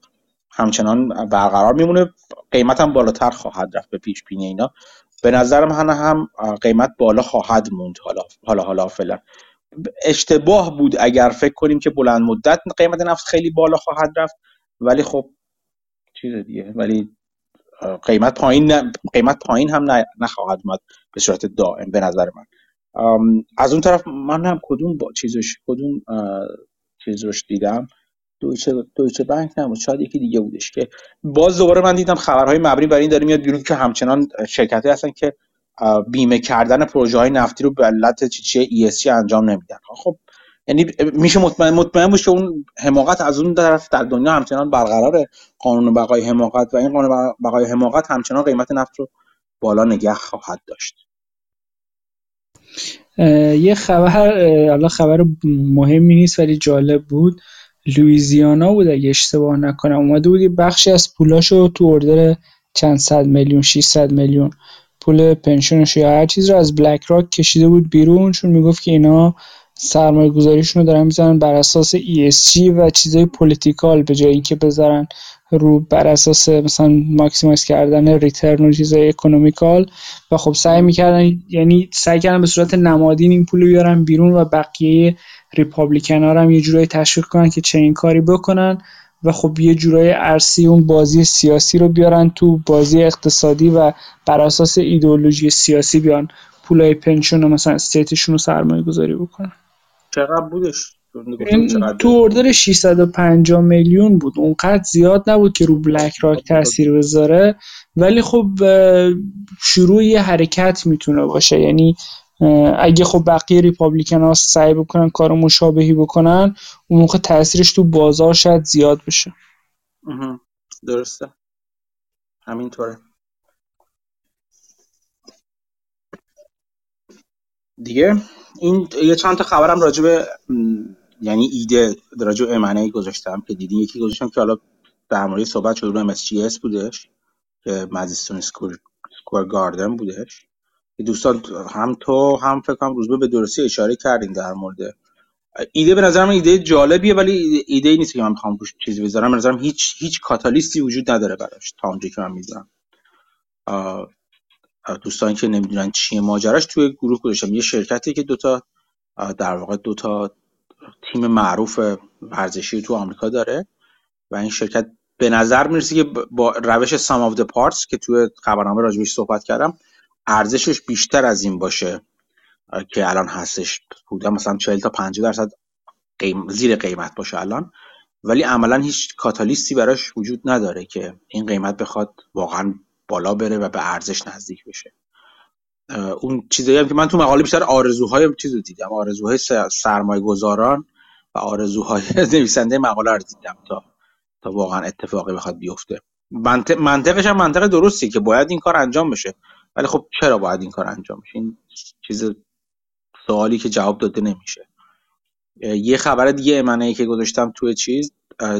همچنان برقرار میمونه. قیمت هم بالاتر خواهد رفت به پیش بینی اینا. به نظر من هم قیمت بالا خواهد موند حالا حالا حالا فعلا. اشتباه بود اگر فکر کنیم که بلند مدت قیمت نفت خیلی بالا خواهد رفت ولی خب چیز دیگه ولی قیمت پایین قیمت پایین هم نخواهد اومد به صورت دائم به نظر من. از اون طرف من هم کدوم با چیزش کدوم چیز روش دیدم. دویچه دویچه بانک نبود. شاید یکی دیگه بودش که باز دوباره من دیدم خبرهای مبنی بر این داره میاد بیرون که همچنان شرکت هستن که بیمه کردن پروژه های نفتی رو به علت چی ESG انجام نمیدن. خب یعنی میشه مطمئن مطمئن باشه اون حماقت از اون طرف در دنیا همچنان برقراره. قانون بقای حماقت و این قانون بقای حماقت همچنان قیمت نفت رو بالا نگه خواهد داشت. یه خبر حالا خبر مهمی نیست ولی جالب بود. لویزیانا بود اگه اشتباه نکنم. اومده بود بخشی از پولاشو تو اردر چند صد میلیون 600 میلیون پول pension ش یا هر چیز رو از بلک راک کشیده بود بیرون. چون می‌گفت که اینا سرمایه گذاریشون رو دارن می‌زنن بر اساس ESG و چیزای political به جای اینکه بذارن رو بر اساس مثلا maximize کردن return و چیزای economical و خب سعی می‌کردن یعنی سعی کردن به صورت نمادین این پول بیارن بیرون و بقیه Republican ها هم یه جورایی تشویق کنن که چنین کاری بکنن و خب یه جورای ارسی اون بازی سیاسی رو بیارن تو بازی اقتصادی و بر اساس ایدئولوژی سیاسی بیان پولای پنشن و مثلا استیتشون رو سرمایه گذاری بکنن. چقدر بودش؟ تو اردر 650 میلیون بود. اونقدر زیاد نبود که رو بلک راک تاثیر بذاره. ولی خب شروع یه حرکت می‌تونه باشه. یعنی اگه خب بقیه ریپابلیکن ها سعی بکنن کار مشابهی بکنن اون موقع تاثیرش تو بازار شاید زیاد بشه. درسته. همینطوره. دیگه. این یه چند تا خبرم راجع به یعنی ایده راجع به امنه گذاشتم که دیدین. یکی گذاشتم که حالا در مورد صحبت شد رو MSGS بودش که مزیستون سکور گاردن بودش. دوستان هم تو هم فکر کنم روزبه به درستی اشاره کردین در مورد. ایده به نظرم ایده جالبیه ولی ایده ای نیست که من بخوام روش چیزی بذارم. به نظرم هیچ هیچ کاتالیستی وجود نداره براش تا اونجایی که من می‌دونم. دوستانی که نمی‌دونن چیه ماجراش توی گروه گذاشتم. یه شرکتی که دوتا در واقع دوتا تیم معروف ورزشی تو آمریکا داره و این شرکت به نظر می‌رسه که با روش سام آف پارتس که توی خبرنامه راجبش صحبت کردم ارزشش بیشتر از این باشه که الان هستش. بوده مثلا 40 تا 50 درصد قیم... زیر قیمت باشه الان. ولی عملا هیچ کاتالیستی براش وجود نداره که این قیمت بخواد واقعا بالا بره و به ارزش نزدیک بشه. اون چیزایی هم که من تو مقاله بیشتر آرزوهای چیز رو دیدم. آرزوهای سرمایه گذاران و آرزوهای نویسنده مقاله رو دیدم تا تا واقعا اتفاقی بخواد بیفته. منطق منطقش هم منطق درستی که باید این کار انجام بشه. ولی خب چرا باید این کار انجام بشه؟ این چیز سوالی که جواب داده نمیشه. یه خبر دیگه امنه که گذاشتم توی چیز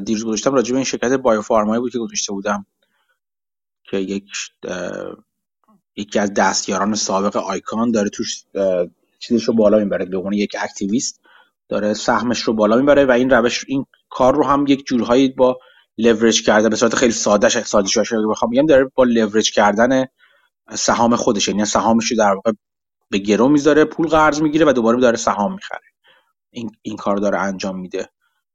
دیروز گذاشتم راجع به این شرکت بایوفارمایی بود که گذاشته بودم. که یک یکی از دستیاران سابق آیکان داره توش چیزش رو بالا می‌بره به عنوان یک اکتیویست داره سهمش رو بالا می‌بره و این روش این کار رو هم یک جورهایی با لورج کرده به صورت خیلی ساده ساده شده بخوام بگم داره با لورج کردن سهام خودش یعنی سهامش رو در واقع به گرو می‌ذاره پول قرض می‌گیره و دوباره داره سهام می‌خره. این این کار داره انجام میده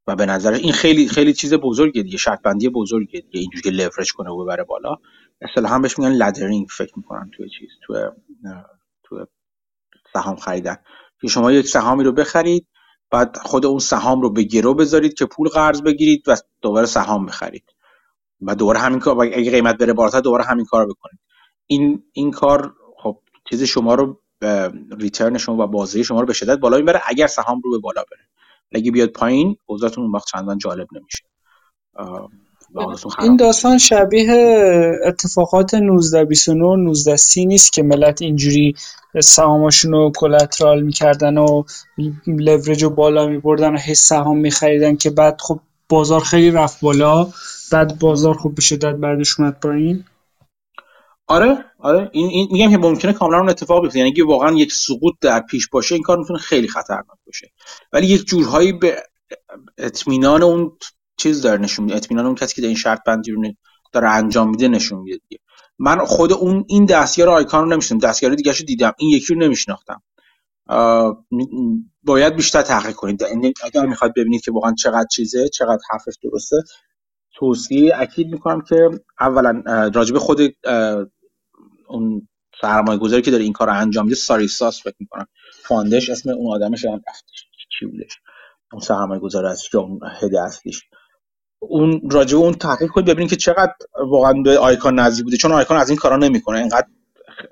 و به نظر این خیلی خیلی چیز بزرگیه دیگه شرط بندی بزرگیه دیگه اینجوری که لورج کنه و ببره بالا. اصطلاحا بهش میگن لدرینگ فکر می‌کنن توی چیز توی توی سهام خریدن. که شما یک سهامی رو بخرید بعد خود اون سهام رو به گرو بذارید که پول قرض بگیرید و دوباره سهام بخرید. و دوباره همین کار اگه قیمت بره بالاتر دوباره همین کار بکنید. این این کار خب چیز شما رو ریترن شما و بازه شما رو به شدت بالا می‌بره اگر سهام رو به بالا بره. اگه بیاد پایین اوضاعتون اون وقت چندان جالب نمیشه. این داستان شبیه اتفاقات 1929 1930 نیست که ملت اینجوری سهاماشون رو کلترال می‌کردن و لورج رو بالا میبردن و هی سهام میخریدن که بعد خب بازار خیلی رفت بالا. بعد بازار خوب به شدت بعدش اومد پایین. آره آره. این, این میگم که ممکنه کاملا اون اتفاق بیفته. یعنی واقعا یک سقوط در پیش باشه این کار می‌تونه خیلی خطرناک باشه. ولی یک جورهایی به اطمینان اون چیز داره نشون میده. اطمینان اون کسی که این شرط بندی رو داره انجام میده نشون میده دیگه. من خود اون این دستیار آیکان رو نمیشنم دستیار دیگه رو دیدم. این یکی رو نمیشناختم. باید بیشتر تحقیق کنید. یعنی اگر می‌خواد ببینید که واقعا چقدر چیزه چقدر حرفش درسته توصیه اکید می‌کنم که اولا راجب خود اون سرمایه گذاری که داره این کار رو انجام میده ساریساس فکر می‌کنم. فاندش اسم اون آدمش هم رفتش چی بودش؟ اون سرمایه گذار که اون هده اصلیش. اون راجع اون تحقیق کنید ببینید که چقدر واقعا به آیکون نزدیک بوده. چون آیکون از این کارا نمی‌کنه. اینقدر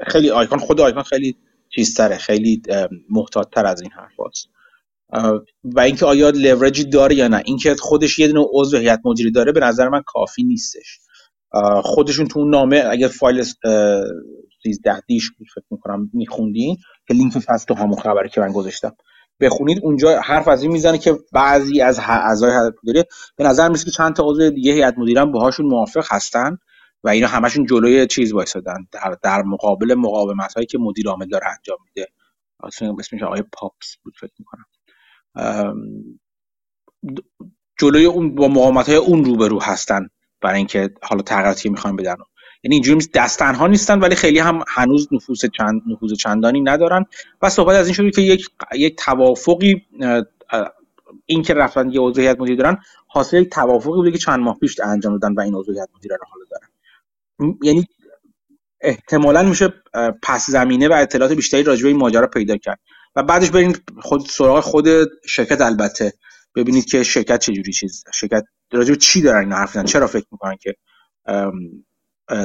خیلی آیکون خود آیکون خیلی چیزتره. خیلی محتاطتر از این حرفاست و اینکه آیا لورجی داره یا نه. اینکه خودش یه دونه عضو هیئت مدیره داره به نظر من کافی نیستش. خودشون تو اون نامه اگه فایل 13 دیش بود فکر می‌کنم میخوندین که لینک هست تو همون خبری که من گذاشتم. بخونید اونجا حرف از این می‌زنه که بعضی از اعضای هیئت مدیره به نظر میسه که چند تا عضو دیگه هیئت مدیره باهاشون موافق هستن و اینا همشون جلوی چیز وایسادن در, در مقابل مقاومت هایی که مدیر عامل داره انجام میده. اسمش آقای پاپس بود فکر می‌کنم. جلوی اون با مقاومت های اون روبرو هستن برای اینکه حالا تغییراتی می‌خوان بدن. یعنی اینجوری دست تنها نیستن ولی خیلی هم هنوز نفوذ چند نفوذ چندانی ندارن. و صحبت از این شده که یک یک توافقی این که رفتن یه عضو هیئت مدیره دارن حاصل یک توافقی بوده که چند ماه پیش انجام دادن و این عضو هیئت مدیره رو حالا دارن. یعنی احتمالا میشه پس زمینه و اطلاعات بیشتری راجع به این ماجرا پیدا کرد. و بعدش برین خود سراغ خود شرکت البته. ببینید که شرکت چجوری چیز شرکت راجع چی دارن این حرف چرا فکر می‌کنن که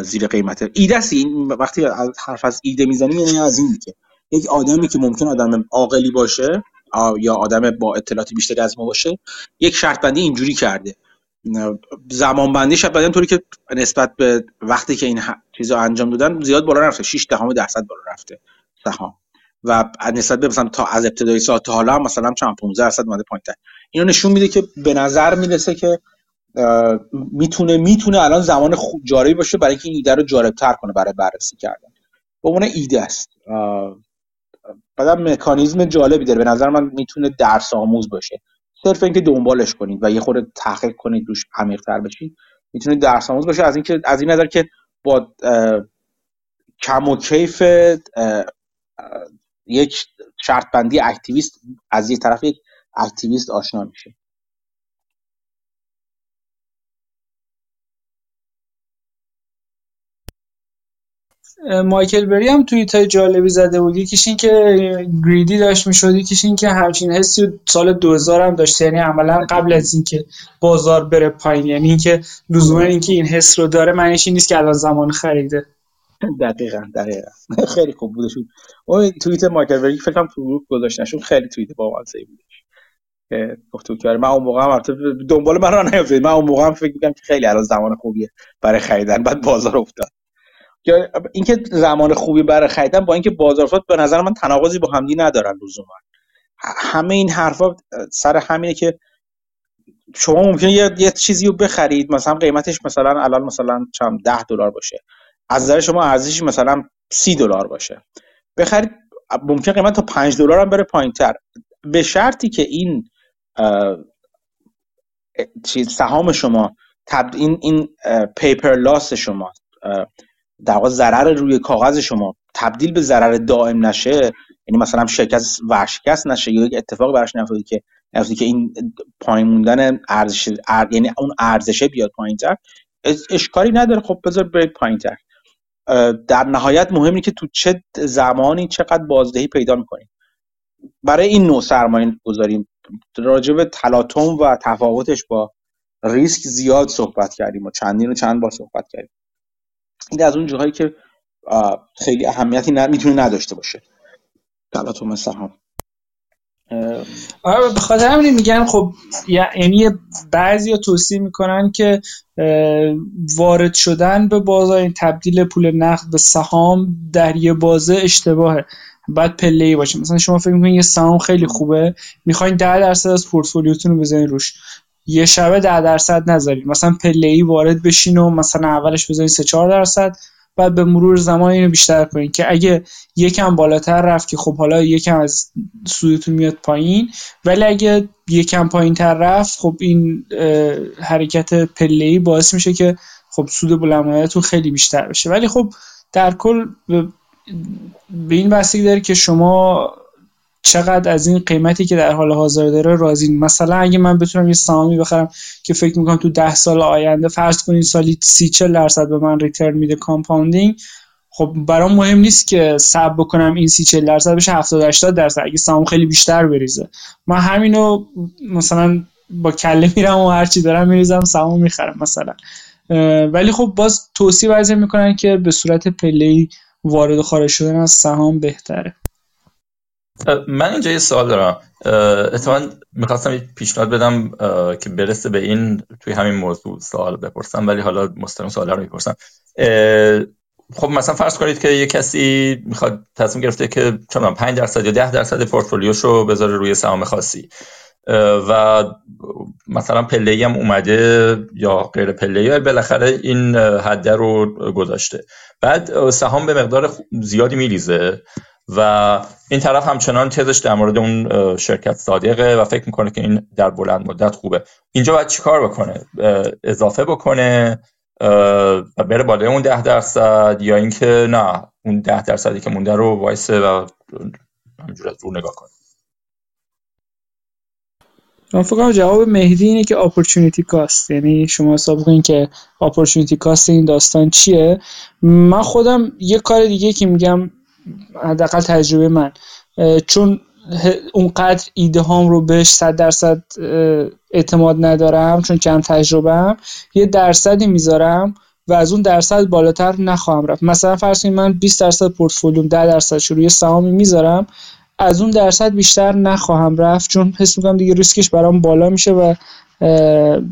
زیر قیمته ایده این وقتی حرف از ایده می‌زنیم یعنی از این که یک آدمی که ممکن آدم عاقلی باشه یا آدم با اطلاعات بیشتری از ما باشه یک شرط بندی اینجوری کرده. زمان بندی شب بعدن طوری که نسبت به وقتی که این چیزا انجام دادن زیاد بالا رفته 6 دهم درصد بالا رفته سهام. و نسبت به مثلا تا از ابتدای سال تا حالا مثلا چند 15 درصد اومده پایینتر. اینو نشون میده که به نظر می‌رسه که می‌تونه می‌تونه الان زمان جالبی باشه برای اینکه این ایده رو جالبتر کنه برای بررسی کردن. به عنوان ایده است. بعدم مکانیزم جالبی داره. به نظر من می‌تونه درس آموز باشه. صرف اینکه دنبالش کنید و یه خورده تحقیق کنید روش عمیق‌تر بشید می‌تونه درس آموز باشه. از اینکه از این نظر که با کم و کیف یک شرط بندی اکتیویست از یک طرف یک اکتیویست آشنا میشه. مایکل بری هم توییت های جالبی زده بود. یکیش این که گریدی داشت می‌شد یکیش این که همچین حسی سال 2000 هم داشت. یعنی عملا قبل از اینکه بازار بره پایین. یعنی اینکه لزوما اینکه این حس رو داره معنیش این نیست که الان زمان خریده. دقیقا دقیقا. خیلی خوب بودش اون توییت مایکل بری فکر کنم تو گروه گذاشتنشون خیلی توییت با بودش که گفتو که من اون موقع هم دنبال من را نیافتید من اون موقع هم فکر می‌کنم که خیلی الان زمان خوبیه برای خریدن. بعد بازار افتاد. اینکه زمان خوبی برای خریدن با اینکه بازار به نظر من تناقضی با همدی ندارن لزوما. همه این حرفا سر همینه که شما ممکنه یه, یه چیزی رو بخرید مثلا قیمتش مثلا الان مثلا چم 10 دلار باشه. از نظر شما ارزشش مثلا 30 دلار باشه. بخرید ممکن قیمت تا 5 دلار هم بره پایینتر. به شرطی که این چیز سهام شما تبد این این پیپر لاس شما در واقع ضرر روی کاغذ شما تبدیل به ضرر دائم نشه یعنی مثلا شرکت ورشکست نشه یا یک اتفاقی براش نیفتاده که نیفتاده که این پایین موندن ارزش یعنی اون ارزشه بیاد پایینتر اشکالی نداره. خب بذار برید پایینتر. در نهایت مهمی که تو چه زمانی چقدر بازدهی پیدا می‌کنیم. برای این نوع سرمایه گذاریم. راجع به تلاطم و تفاوتش با ریسک زیاد صحبت کردیم و چندین و چند بار صحبت کردیم. این از اون جاهایی که خیلی اهمیتی می‌تونه نداشته باشه. تلاطم سهام. آره به خاطر همین میگن خب یعنی بعضی توصیه می‌کنن که وارد شدن به بازار این تبدیل پول نقد به سهام در یه بازه اشتباهه. بعد پله ای باشه. مثلا شما فکر می‌کنین یه سهام خیلی خوبه می‌خواین 10 درصد از پورتفولیوتون رو بزنین روش. یه شبه 10 درصد نذارید مثلا پله ای وارد بشین و مثلا اولش بزنین 3 4 درصد بعد به مرور زمان اینو بیشتر کنین که اگه یکم بالاتر رفت که خب حالا یکم از سودتون میاد پایین ولی اگه یکم پایین تر رفت خب این حرکت پله ای باعث میشه که خب سود بلند خیلی بیشتر بشه. ولی خب در کل به این بستگی داره که شما چقدر از این قیمتی که در حال حاضر داره راضی. مثلا اگه من بتونم یه سهامی بخرم که فکر می‌کنم تو ده سال آینده فرض کنین سالی سی چل درصد به من return میده compounding خب برام مهم نیست که صبر بکنم این سی چل درصد بشه 70 80 درصد اگه سهام خیلی بیشتر بریزه. من همینو مثلا با کله میرم و هرچی دارم میریزم سهام می‌خرم مثلا. ولی خب باز توصیه بعضی می‌کنن که به صورت پلی وارد و خارج شدن از سهام بهتره. من اینجا یه سوال دارم. اتفاقا می‌خواستم یه پیشنهاد بدم که برسه به این توی همین موضوع سوال بپرسم ولی حالا مستقیم سوال رو می‌پرسم. خب مثلا فرض کنید که یه کسی می‌خواد تصمیم گرفته که چون 5 درصد یا 10 درصد پورتفولیوشو بذاره روی سهام خاصی. و مثلا پله هم اومده یا غیر پله بالاخره این حده رو گذاشته. بعد سهام به مقدار زیادی میریزه. و این طرف همچنان تزش در مورد اون شرکت صادقه و فکر می‌کنه که این در بلند مدت خوبه. اینجا باید چیکار بکنه؟ اضافه بکنه و بره بالای اون ده درصد یا اینکه نه اون ده درصدی که مونده رو وایسه و همینجور از رو نگاه کنه. من فکر جواب مهدی اینه که اپورتونیتی کاست یعنی شما حساب کنید که اپورتونیتی کاست این داستان چیه؟ من خودم یه کار دیگه که میگم حداقل تجربه من. چون اونقدر ایده هام رو بهش صد درصد اعتماد ندارم چون کم تجربه هم یه درصدی می‌ذارم و از اون درصد بالاتر نخواهم رفت. مثلا فرض کنید من 20 درصد پورتفولیوم 10 درصد روی سهامی می‌ذارم از اون درصد بیشتر نخواهم رفت چون حس می‌کنم دیگه ریسکش برام بالا میشه و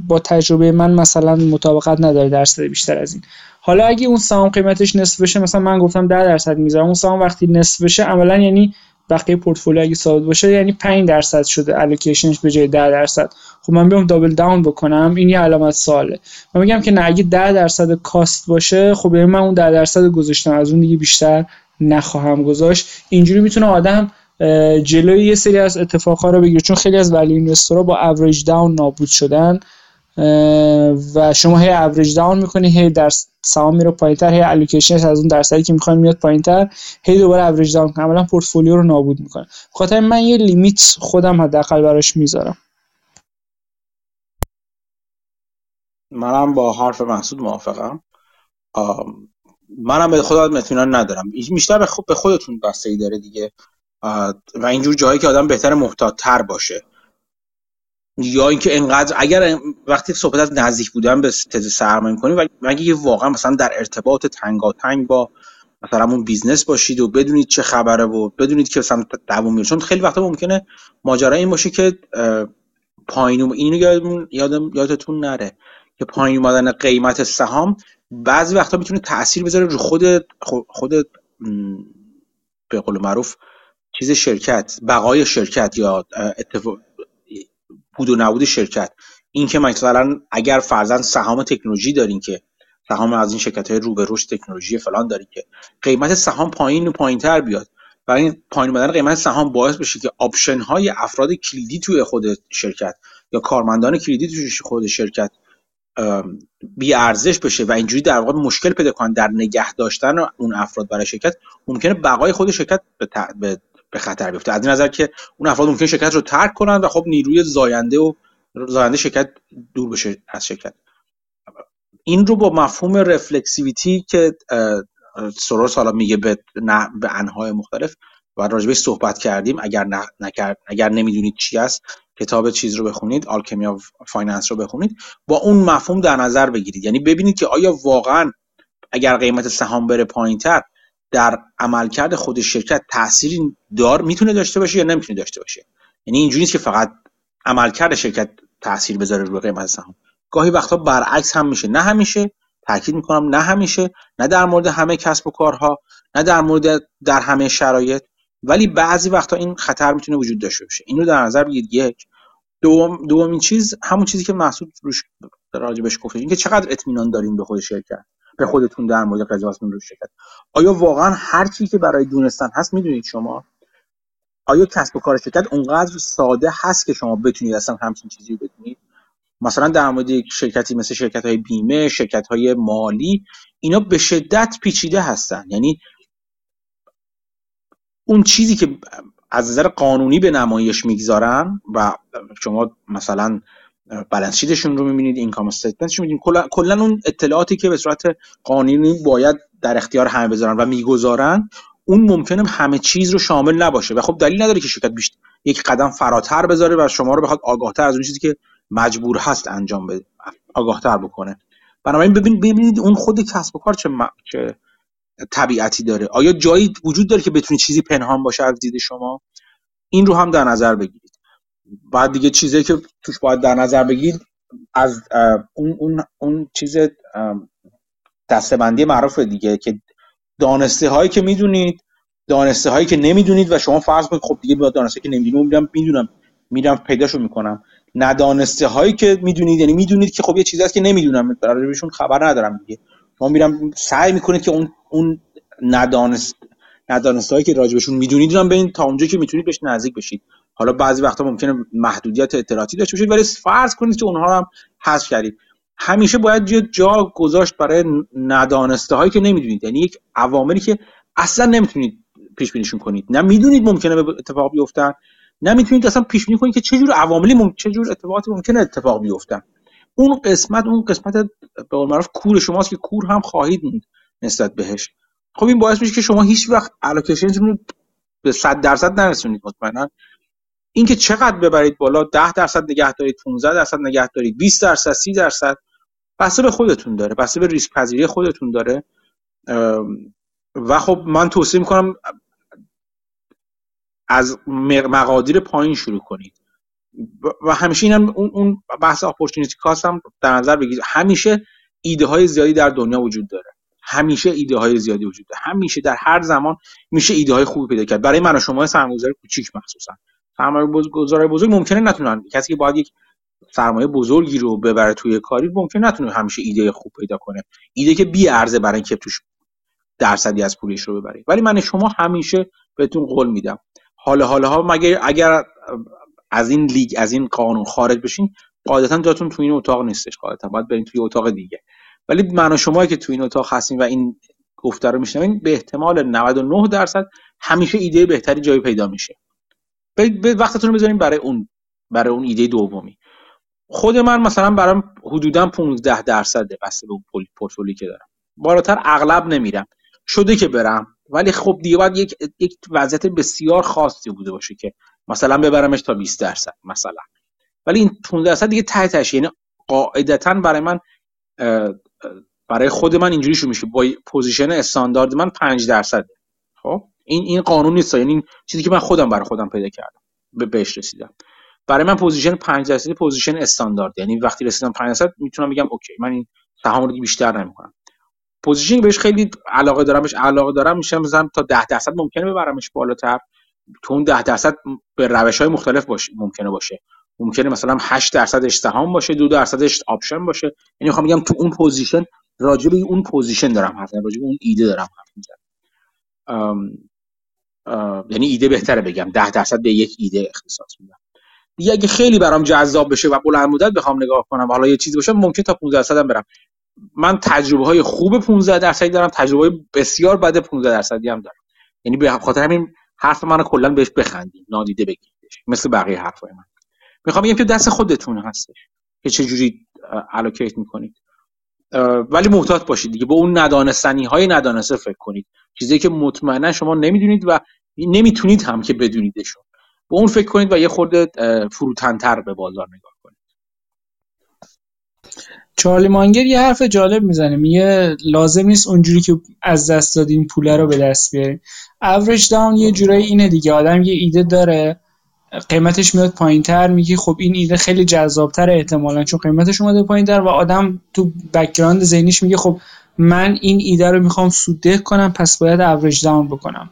با تجربه من مثلا مطابقت نداره درصد بیشتر از این. حالا اگه اون سهام قیمتش نصف بشه مثلا من گفتم 10 درصد می‌ذارم اون سهام وقتی نصف بشه عملا یعنی بقیه پورتفولیو اگه ثابت باشه یعنی 5 درصد شده الوکیشنش به جای 10 درصد. خب من بیام دابل داون بکنم این یه علامت سواله. من میگم که نه اگه 10 درصد کاست باشه خب یعنی من اون 10 درصد گذاشتم از اون دیگه بیشتر نخواهم گذاشت. اینجوری می‌تونه آدم جلوی یه سری از اتفاقا رو بگیره چون خیلی از value investor ها با average down نابود شدن. و شما هی average down می‌کنی هی در سهام میره پایینتر هی allocation از اون درصدی که می‌خواین میاد پایینتر هی دوباره average down کاملا پورتفولیو رو نابود می‌کنه خاطر من یه limit خودم حداقل براش می‌ذارم. منم با حرف مسعود موافقم. منم به خودم اطمینان ندارم. بیشتر به به خودتون بستگی داره دیگه. و اینجور جایی که آدم بهتر محتاط تر باشه. یا اینکه انقدر اگر وقتی صحبت از نزدیک بودن به تز سرمایه کنید و مگه واقعا مثلا در ارتباط تنگاتنگ با مثلا اون business باشید و بدونید چه خبره و بدونید که مثلا دوام چون خیلی وقتا ممکنه ماجرا این باشه که پایین اینو یادم یادم یادتون نره که پایین اومدن قیمت سهام بعضی وقتا می‌تونه تاثیر بذاره رو خود خود به قول معروف چیز شرکت بقای شرکت یا اتفاق بود و نبود شرکت. این که مثلا اگر فرضا سهام تکنولوژی دارین که سهام از این شرکت های رو به رشد تکنولوژی فلان دارین که قیمت سهام پایین و پایین تر بیاد. و این پایین اومدن قیمت سهام باعث بشه که option های افراد کلیدی توی خود شرکت یا کارمندان کلیدی توی خود شرکت بی ارزش بشه و اینجوری در واقع مشکل پیدا کنن در نگه داشتن اون افراد برای شرکت ممکنه بقای خود شرکت به, به خطر بیفته. از این نظر که اون افراد ممکنه شرکت رو ترک کنن و خب نیروی زاینده و زاینده شرکت دور بشه از شرکت. این رو با مفهوم رفلکسیویتی که سروس حالا میگه به, به انهای مختلف و راجبش صحبت کردیم اگر نکرد اگر نمی‌دونید چی است کتاب چیز رو بخونید Alchemy of Finance رو بخونید با اون مفهوم در نظر بگیرید. یعنی ببینید که آیا واقعا اگر قیمت سهام بره پایینتر در عملکرد خود شرکت تأثیری دار می‌تونه داشته باشه یا نمی‌تونه داشته باشه؟ یعنی اینجوری نیست که فقط عملکرد شرکت تاثیر بذاره روی قیمت سهام. گاهی وقتا برعکس هم میشه. نه همیشه تاکید می‌کنم نه همیشه نه در مورد همه کسب و کارها نه در مورد در همه شرایط ولی بعضی وقتا این خطر می‌تونه وجود داشته باشه. اینو در نظر بگیرید. یک. دوم دومین چیز همون چیزی که محسود روش راجبش گفت اینکه چقدر اطمینان دارین به خود شرکت. به خودتون در مورد قضاوتتون رو شرکت آیا واقعا هر چیزی که برای دونستن هست می‌دونید شما؟ آیا کسب و کار شرکت اونقدر ساده هست که شما بتونید اصلا همچین چیزی رو بدونید مثلا در مورد یک شرکتی مثل شرکت های بیمه شرکت های مالی اینا به شدت پیچیده هستن. یعنی اون چیزی که از نظر قانونی به نمایش می‌گذارن و شما مثلا بالانس شیتشون رو می‌بینید اینکام استیتمنتشون می‌بینید. کلا اون اطلاعاتی که به صورت قانونی باید در اختیار همه بذارن و می‌گذارن اون ممکنه همه چیز رو شامل نباشه. و خب دلیل نداره که شرکت بیشتر یک قدم فراتر بذاره و شما رو بخواد آگاهتر از اون چیزی که مجبور هست انجام بده آگاهتر بکنه. بنابراین ببین ببینید اون خود کسب و کار چه, چه طبیعتی داره. آیا جایی وجود داره که بتونید چیزی پنهان باشه از دید شما؟ این رو هم در نظر بگیرید بعد دیگه چیزی که توش باید در نظر بگیرید از اون اون اون چیز دستبندی معروف دیگه که دانسته هایی که می‌دونید دانسته هایی که نمی‌دونید و شما فرض کنید خب دیگه با دانسته که نمی‌دونم میرم می‌دونم میرم پیداشو می‌کنم. ندانسته هایی که می‌دونید یعنی می‌دونید که خب یه چیزی هست که نمی‌دونم بهشون خبر ندارم دیگه. شما میرم سعی می‌کنید که اون اون ندانست ندانسته که راجبشون می‌دونید رو ببینید تا اونجا که می‌تونید بهش نزدیک بشید. حالا بعضی وقتا ممکنه محدودیت اطلاعاتی داشته باشید ولی فرض کنید که اونها هم حذف کردید. همیشه باید یه جا گذاشت برای ندانسته هایی که نمی‌دونید. یعنی یک عواملی که اصلا نمی‌تونید پیش بینیشون کنید. نه می‌دونید ممکنه به اتفاق بیفتن نه می‌تونید اصلا پیش بینی کنید که چه جور عواملی مم... چه جور اتفاقاتی ممکنه اتفاق بیفتن. اون قسمت اون قسمت به قول معروف کور شماست که کور هم خواهید نسبت بهش. خب این باعث میشه که شما هیچ وقت الوکیشنتون رو به 100 درصد نرسونید مطمئنا. اینکه چقدر ببرید بالا 10 درصد نگه دارید 15 درصد نگه دارید 20 درصد 30 درصد بسته به خودتون داره بسته به ریسک پذیری خودتون داره. و خب من توصیه می‌کنم از مقادیر پایین شروع کنید. و همیشه اینم اون اون بحث اپورتونتی کاست هم در نظر بگیرید همیشه ایده های زیادی در دنیا وجود داره. همیشه ایده های زیادی وجود داره. همیشه در هر زمان میشه ایده های خوبی پیدا کرد. برای من و شما سرمایه‌گذار کوچیک مخصوصا. سرمایه گذار بزرگ ممکنه نتونن. کسی که باید یک سرمایه بزرگی رو ببره توی کاری ممکن نتونه همیشه ایده خوب پیدا کنه. ایده که بی ارزه برای اینکه توش درصدی از پولش رو ببرید ولی من شما همیشه بهتون قول میدم. حالا حالا ها مگر اگر از این لیگ از این قانون خارج بشین قاعدتا جاتون تو این اتاق نیستش. قاعدتا باید برین توی اتاق دیگه. ولی من و شما که تو این اتاق هستیم و این گفته رو میشنوین به احتمال 99 درصد همیشه ایده بهتری جایی پیدا میشه. وقتتون رو بذاریم برای اون برای اون ایده دومی. خود من مثلا برام حدودا 15 درصده بسته به اون پورتفولیو که دارم. بالاتر اغلب نمیرم. شده که برم. ولی خب دیگه باید یک یک وضعیت بسیار خاصی بوده باشه که مثلا ببرمش تا 20 درصد مثلا. ولی این 15 درصد دیگه ته تش یعنی قاعدتا برای من برای خود من اینجوری شروع میشه. با position استاندارد من 5 درصد خب؟ این این قانون نیست. یعنی چیزی که من خودم برای خودم پیدا کردم به بهش رسیدم. برای من position 5 درصد position استاندارد. یعنی وقتی رسیدم 5 درصد می‌تونم بگم okay من این سهام رو بیشتر نمی‌کنم. position بهش خیلی علاقه دارم بهش علاقه دارم میشه مثلا تا 10 درصد ممکنه ببرمش بالاتر. تو اون 10 درصد به روش های مختلف باشه ممکنه باشه. ممکنه مثلا 8 درصدش سهام باشه 2 درصدش option باشه. یعنی می‌خوام بگم تو اون position راجع به اون پوزیشن دارم حرف راجع به اون ایده دارم حرف می‌زنم. یعنی ایده بهتره بگم. 10 درصد به یک ایده اختصاص میدم. دیگه اگه خیلی برام جذاب بشه و بلند مدت بخوام نگاه کنم حالا یه چیزی باشه ممکن تا 15 درصد برم. من تجربه های خوب 15 درصدی دارم تجربه های بسیار بد 15 درصدی هم دارم. یعنی به خاطر همین حرف منو کلا بهش بخندید نادیده بگیریدش مثل بقیه حرفای من. می‌خوام بگم که دست خودتون هستش. که چه جوری الوکیت می‌کنید. ولی محتاط باشید دیگه. به اون ندانستنی های ندانسته فکر کنید. چیزی که مطمئنا شما نمی‌دونید و نمی‌تونید هم که بدونیدشون. به اون فکر کنید و یه خورده فروتنتر به بازار نگاه کنید. چارلی مانگر یه حرف جالب می‌زنه. میگه لازم نیست اونجوری که از دست دادیم پوله رو به دست بیاریم. اوریج داون یه جورایی اینه دیگه. آدم یه ایده داره. قیمتش میاد پایینتر میگی خب این ایده خیلی جذابتر احتمالا چون قیمتش اومده پایینتر و آدم تو background ذهنیش میگه خب من این ایده رو می‌خوام سوده کنم پس باید average down بکنم.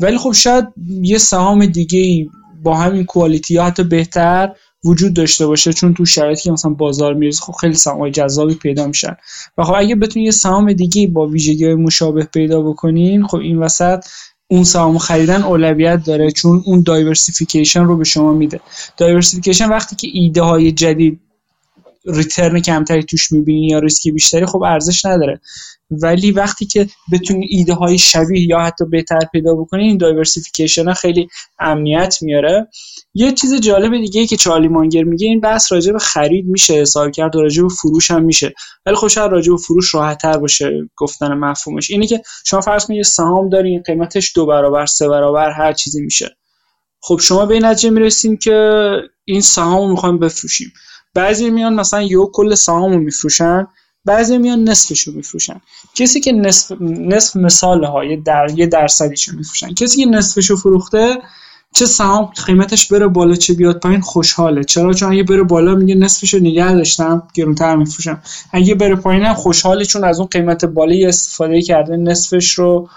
ولی خب شاید یه سهام دیگه با همین quality ها حتی بهتر وجود داشته باشه چون تو شرایطی که مثلا بازار می‌رسه خب خیلی سهام جذابی پیدا میشن. و خب اگه بتونید یه سهام دیگه با ویژگی مشابه پیدا بکنین خب این وسط اون سهام خریدن اولویت داره چون اون diversification رو به شما میده. diversification وقتی که ایده های جدید return کمتری توش می‌بینی یا ریسکی بیشتری خب ارزش نداره. ولی وقتی که بتونی ایده های شبیه یا حتی بهتر پیدا بکنی این diversification ها خیلی امنیت میاره. یه چیز جالب دیگه ای که چارلی مانگر میگه این بحث راجع به خرید میشه حساب کرد راجع به فروش هم میشه. ولی خب راجع به فروش راحت تر باشه گفتن مفهومش. اینه که شما فرض کنید سهام دارین قیمتش دو برابر سه برابر هر چیزی میشه. خب شما به این نتیجه می‌رسین که این سهام رو می‌خوایم بفروشیم. بعضی میان مثلا یو کل سهام رو میفروشن بعضی میان نصفشو میفروشن. کسی که نصف نصف مثال های در یه درصدیشو میفروشن. کسی که نصفشو فروخته چه سهام قیمتش بره بالا چه بیاد پایین خوشحاله. چرا؟ چون اگه بره بالا میگه نصفشو نگه داشتم گرونتر میفروشم. اگه بره پایین خوشحاله چون از اون قیمت بالا استفاده کرده نصفش رو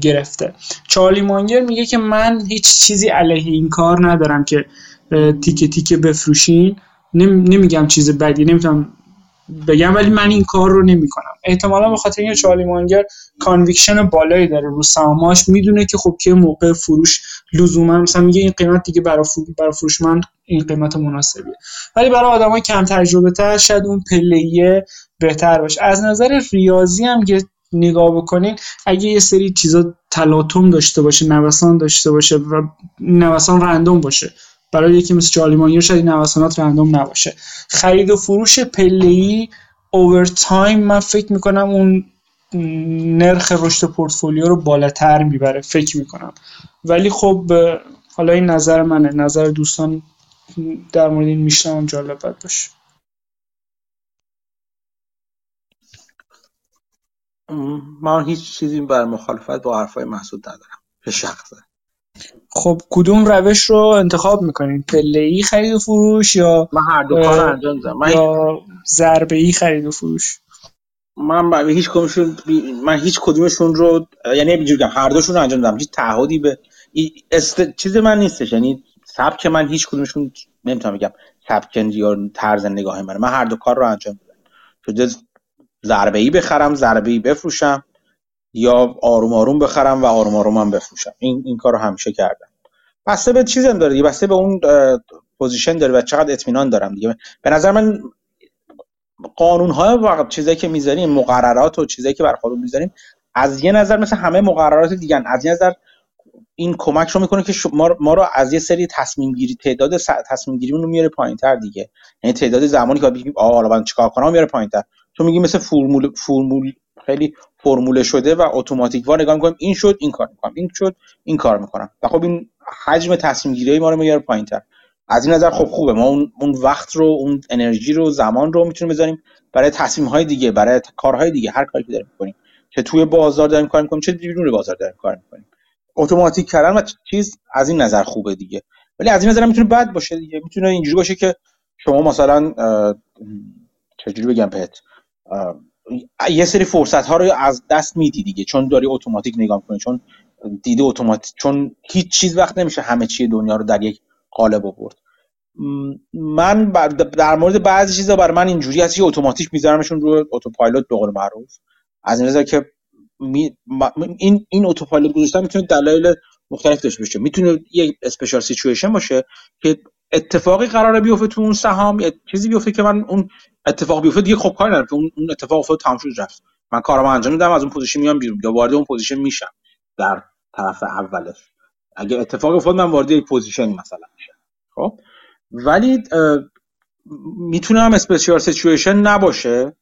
گرفته. چارلی مانگر میگه که من هیچ چیزی علیه این کار ندارم که تیکه تیکه بفروشین. نمیگم چیز بدی نمی‌تونم بگم ولی من این کار رو نمی‌کنم. احتمالا به خاطر اینکه چارلی مانگر conviction بالایی داره رو سهاماش می‌دونه که خب که موقع فروش لزوما مثلا میگه این قیمت دیگه برای برای فروش من این قیمت مناسبیه. ولی برای آدمای کم تجربه تر شاید اون پله‌ایه بهتر باشه. از نظر ریاضی هم که نگاه بکنین اگه یه سری چیزا تلاطم داشته باشه نوسان داشته باشه و نوسان رندوم باشه برای یکی مثل چارلی مانگر شاید نوسانات رندوم نباشه. خرید و فروش پله اوور تایم من فکر می‌کنم اون نرخ رشد پورتفولیو رو بالاتر می‌بره فکر می‌کنم. ولی خب حالا این نظر منه. نظر دوستان در مورد این میشنم جالب باشه. من هیچ چیزی بر مخالفت با حرفای محسود ندارم. به شخصه. خب کدوم روش رو انتخاب می‌کنین؟ پله ای خرید و فروش یا من هر دو کار انجام میدم. یا ضربه ای خرید و فروش؟ من هیچ کدومشون من هیچ کدومشون رو یعنی اینجوری هر دوشون رو انجام دادم هیچ تعهدی به است... چیز من نیستش. یعنی سبک من هیچ کدومشون نمی‌تونم بگم سبک یا طرز نگاه من. من هر دو کار رو انجام میدم. شده ضربه ای بخرم ضربه ای بفروشم. یا آروم آروم بخرم و آروم آروم هم بفروشم. این این کارو همیشه کردم. بسته به چیزم داره بسته به اون پوزیشن داره و چقدر اطمینان دارم دیگه. به نظر من قانون های و چیزایی که می‌ذاریم مقررات و چیزایی که بر خودمون می‌ذاریم از یه نظر مثل همه مقررات دیگه از یه نظر این کمک رو می‌کنه که ما, ما رو از یه سری تصمیم گیری تعداد تصمیم گیری رو میاره پایینتر دیگه. یعنی تعداد زمانی که بگیم آ حالا من چیکار کنم؟ میاره پایینتر. تو میگی مثل فرمول فرمول خیلی فرموله شده و اتوماتیک وار نگاه می‌کنم. این شد این کار می‌کنم. این شد این کار می‌کنم. و خب این حجم تصمیم گیری ما رو میاره پایینتر. از این نظر خب خوبه. ما اون, اون وقت رو اون انرژی رو زمان رو می‌تونیم بذاریم برای تصمیم های دیگه برای کارهای دیگه. هر کاری که داریم می‌کنیم. که توی بازار داریم کار می‌کنیم چه بیرون بازار داریم کار می‌کنیم. اتوماتیک کردن و چیز از این نظر خوبه دیگه. ولی از این نظر می‌تونه بد باشه دیگه. می‌تونه اینجوری باشه که شما مثلا چجوری بگم پت یه سری فرصت ها رو از دست میدی دیگه. چون داری اتوماتیک نگاه می‌کنی چون دیده اتوماتیک چون هیچ چیز وقت نمیشه همه چی دنیا رو در یک قالب آورد. من در مورد بعضی چیزا برای من اینجوری هست که اتوماتیک میذارمشون رو autopilot به قول معروف. از این نظر که می... این این autopilot گذاشتن می‌تونه دلایل مختلف داشته باشه. می‌تونه یک special situation باشه که اتفاقی قراره بیفته تو اون سهام یا چیزی بیفته که من اون اتفاق بیفته دیگه خب کاری ندارم اون اتفاق افتاد تمام شد رفت. من کارم انجام میدم از اون position میام بیرون. یا وارد اون position میشم. در طرف اولش. اگه اتفاق افتاد من وارد یک position مثلا میشم. خب؟ ولی می‌تونه هم special situation نباشه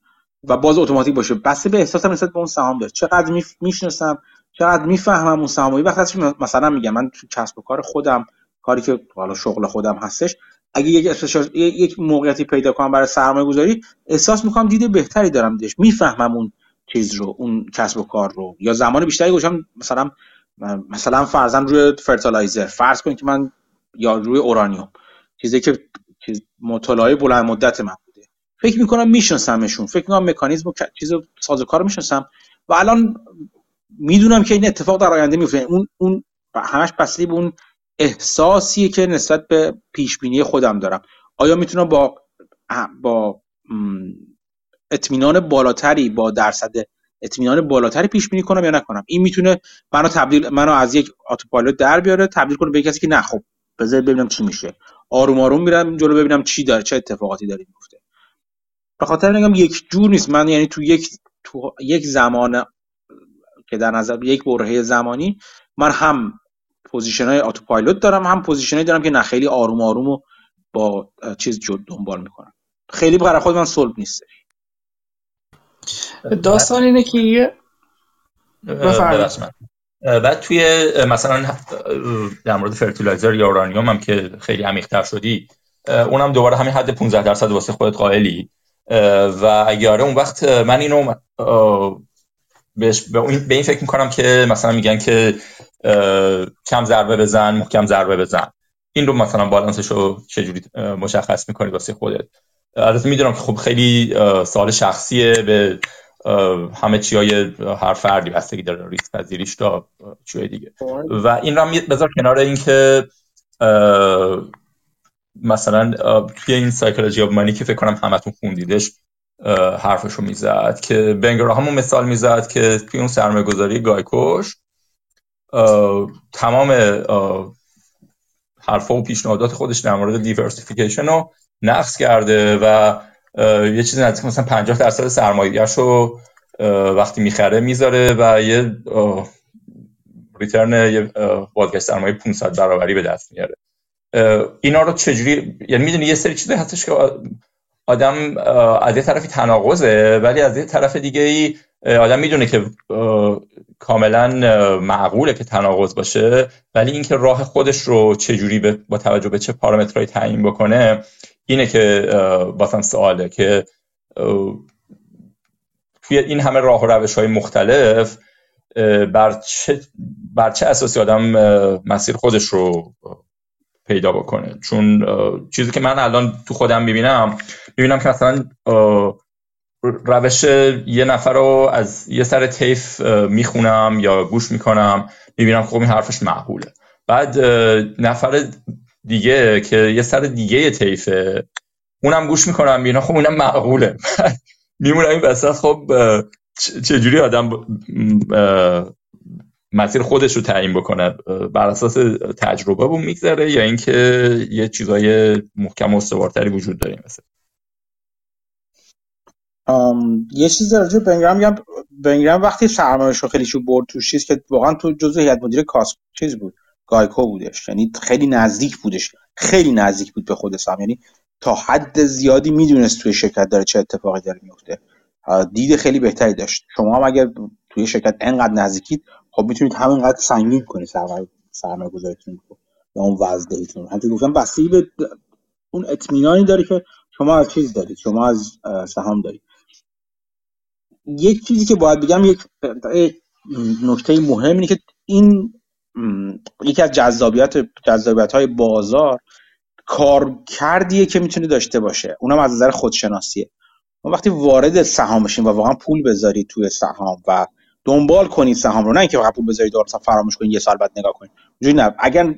و باز اتوماتیک باشه. بسته به احساسم نسبت به اون سهام داره چقدر می‌شناسم چقدر می‌فهمم اون سهام وقتی مثلا میگم. من تو کسب و کار خودم کاری که حالا شغل خودم هستش اگه یک یک موقعیتی پیدا کنم برای سرمایه گذاری احساس می‌کنم دید بهتری دارم بیش می‌فهمم اون چیز رو اون کسب و کار رو. یا زمان بیشتری گوشم مثلا مثلا فرضاً روی فرتالایزر. فرض کنید که من یا روی اورانیوم. چیزی که مطالعه بلند مدت من بوده. فکر می‌کنم میشناسمشون. فکر می‌کنم مکانیزم و چیز سازوکار می‌شناسم. و الان می‌دونم که این اتفاق در آینده میفته اون اون همش بسته به اون احساسیه که نسبت به پیش بینی خودم دارم. آیا می‌تونم با با اطمینان بالاتری با درصد اطمینان بالاتری پیش بینی کنم یا نکنم؟ این می‌تونه منو تبدیل منو از یک autopilot در بیاره تبدیل کنه به کسی که نه خب بذار ببینم چی میشه. آروم آروم میرم جلو ببینم چی داره چه اتفاقاتی داره میفته به خاطر میگم یک جور نیست. من یعنی تو یک تو یک زمان که در نظر یک برهه زمانی من هم position های autopilot دارم هم position دارم که نه خیلی آروم آروم و با چیز جد دنبال می‌کنم. خیلی برای خود من صلب نیست. داستان اینه که بعد توی مثلا در مورد fertilizer یا اورانیوم هم که خیلی عمیق‌تر شدی اونم دوباره همین حد 15 درصد واسه خودت قائلی. و اگه اون وقت من اینو به این فکر می‌کنم که مثلا میگن که کم ضربه بزن محکم ضربه بزن. این رو مثلا بالانسش رو چجوری مشخص می‌کنید واسه خودت؟ البته می‌دونم که خب خیلی سال شخصیه به همه چی های هر فردی بستگی داره ریسک پذیریش تا چیه دیگه. و این رو بذار کنار این که مثلا توی این سایکولوژی آف مانی که فکر کنم همتون خوندیدش حرفشو می‌زد که بنگر همون مثال می‌زد که توی اون سرمایه گذاری گایکوش تمام حرفا و پیشنهادات خودش در مورد دیورسیفیکیشن رو نقص کرده و یه چیزی نزدیک مثلا 50 درصد سرمایه‌اش رو وقتی می‌خره می‌ذاره و یه ریترن یه بازگشت سرمایه 500 برابری به دست میاره. اینا رو چجوری یعنی می‌دونی یه سری چیزی هستش که آدم از یه طرفی تناقضه ولی از یه طرف دیگه ای آدم می‌دونه که کاملا معقوله که تناقض باشه ولی اینکه راه خودش رو چجوری با توجه به چه پارامترهایی تعیین بکنه اینه که باسم سواله که توی این همه راه و روش های مختلف بر چه, بر چه اساسی آدم مسیر خودش رو پیدا بکنه. چون چیزی که من الان تو خودم می‌بینم می‌بینم که مثلا روش یه نفر رو از یه سر تیف می‌خونم یا گوش می‌کنم می‌بینم خب این حرفش معقوله. بعد نفر دیگه که یه سر دیگه تیفه اونم گوش می‌کنم می‌بینم خب اونم معقوله. میمونم این وسط خب چجوری آدم مسیر خودش رو تعیین بکنه؟ بر اساس تجربه بود میگذره یا اینکه یه چیزای محکم و استوارتری وجود داره مثلا یه چیز راجع بنگرام میگم بنگرام وقتی سرمایه‌اش خیلی شو برد تو چیز که واقعا تو جزء هیئت مدیره کاس چیز بود گایکو بودش. یعنی خیلی نزدیک بودش. خیلی نزدیک بود به خود سام یعنی تا حد زیادی می‌دونست توی شرکت داره چه اتفاقی داره میفته دید خیلی بهتری داشت. شما هم اگر توی شرکت انقدر نزدیکید خب می‌تونید همینقدر سنگین کنید سرمایه گذاریتون یا اون وزدهیتون همونطور گفتم بستگی به اون اطمینانی داره که شما از چیز دارید. شما از سهام دارید. یک چیزی که باید بگم یک نکته مهم اینه که این یکی از جذابیت جذابیت های بازار کار کردیه که می‌تونه داشته باشه. اونم از نظر خودشناسیه. ما وقتی وارد سهام بشیم و واقعا پول بذارید توی سهام و دنبال کنید سهام رو نه اینکه فقط پول بذارید و فراموش کنید یه سال بعد نگاه کنید نه. اگر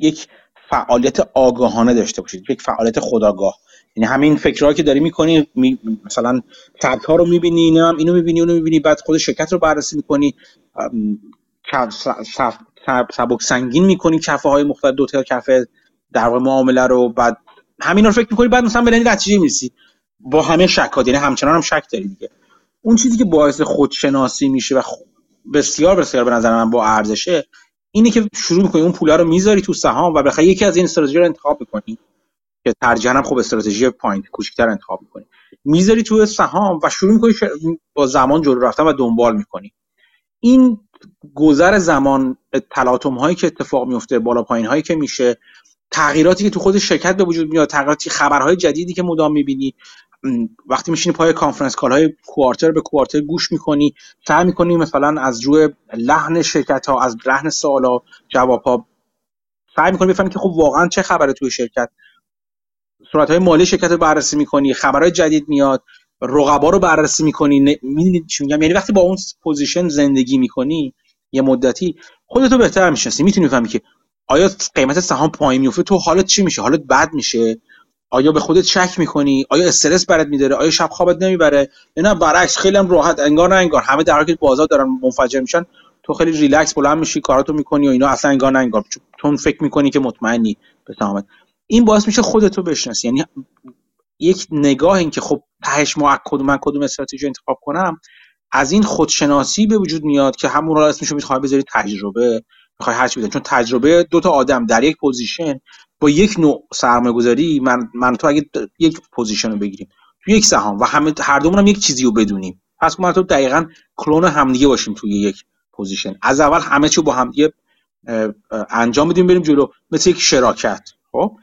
یک فعالیت آگاهانه داشته باشید یک فعالیت خداگاه یعنی همین فکرها که داری می‌کنی می... مثلا تگ رو می‌بینی اینو اینو می‌بینی اونو می‌بینی بعد خود شرکت رو بررسی می‌کنی سبک سنگین می‌کنی کفه های مختلف دو تا کفه در معامله رو بعد همین رو فکر می‌کنی بعد مثلا به نتیجه می‌رسی. با همه شکات یعنی همچنان هم شک داری دیگه. اون چیزی که باعث خودشناسی میشه و بسیار بسیار به نظر من با ارزشه اینه که شروع می‌کنی اون پولا رو می‌ذاری تو سهام و بخاطر یکی از این استراتژی رو انتخاب می‌کنی که ترجیحاً خب استراتژی پوینت کوچیک‌تر انتخاب می‌کنی. می‌ذاری تو سهام و شروع می‌کنی با زمان جلو رفتن و دنبال می‌کنی. این گذر زمان تلاطم هایی که اتفاق میفته بالا پایین هایی که میشه تغییراتی که تو خود شرکت به وجود میاد تغییراتی خبرهای جدیدی که مدام می‌بینی وقتی میشینی پای conference call های quarter به quarter گوش می‌کنی سعی می‌کنی مثلا از روی لحن شرکت ها از لحن سوالا جواب ها سعی می‌کنی بفهمی که خب واقعا چه خبره توی شرکت. صورت های مالی شرکت رو بررسی می‌کنی خبرهای جدید میاد رقبا رو بررسی می‌کنی می‌دونی چی میگم؟ یعنی وقتی با اون position زندگی می‌کنی یه مدتی خودتو بهتر می‌شناسی می‌تونی بفهمی که آیا قیمت سهام پایین میفته تو حالت چی میشه؟ حالت بد میشه؟ آیا به خودت شک می‌کنی؟ آیا استرس برات میداره؟ آیا شب خوابت نمی‌بره؟ یا نه برعکس خیلی هم راحت انگار نه انگار. همه در حالی بازار دارن منفجر میشن تو خیلی ریلکس بلند میشی کاراتو می‌کنی و اینا اصلا انگار نه انگار. چون فکر می‌کنی که مطمئنی به تمامت این باعث میشه خودتو بشناسی. یعنی یک نگاه این که خب تهش ما کدوم من کدوم استراتژی انتخاب کنم از این خودشناسی به وجود میاد که همون رو اسمشو می‌خوای بذاری تجربه می‌خوای هر چی چون تجربه دو تا آدم در یک position با یک نوع سرمایه گذاری من من تو اگه یک position رو بگیریم تو یک سهام و همه هر دومون هم یک چیزی رو بدونیم. پس من تو دقیقا کلون همدیگه باشیم توی یک position. از اول همه چی با همدیگه انجام بدیم بریم جلو مثل یک شراکت. خب؟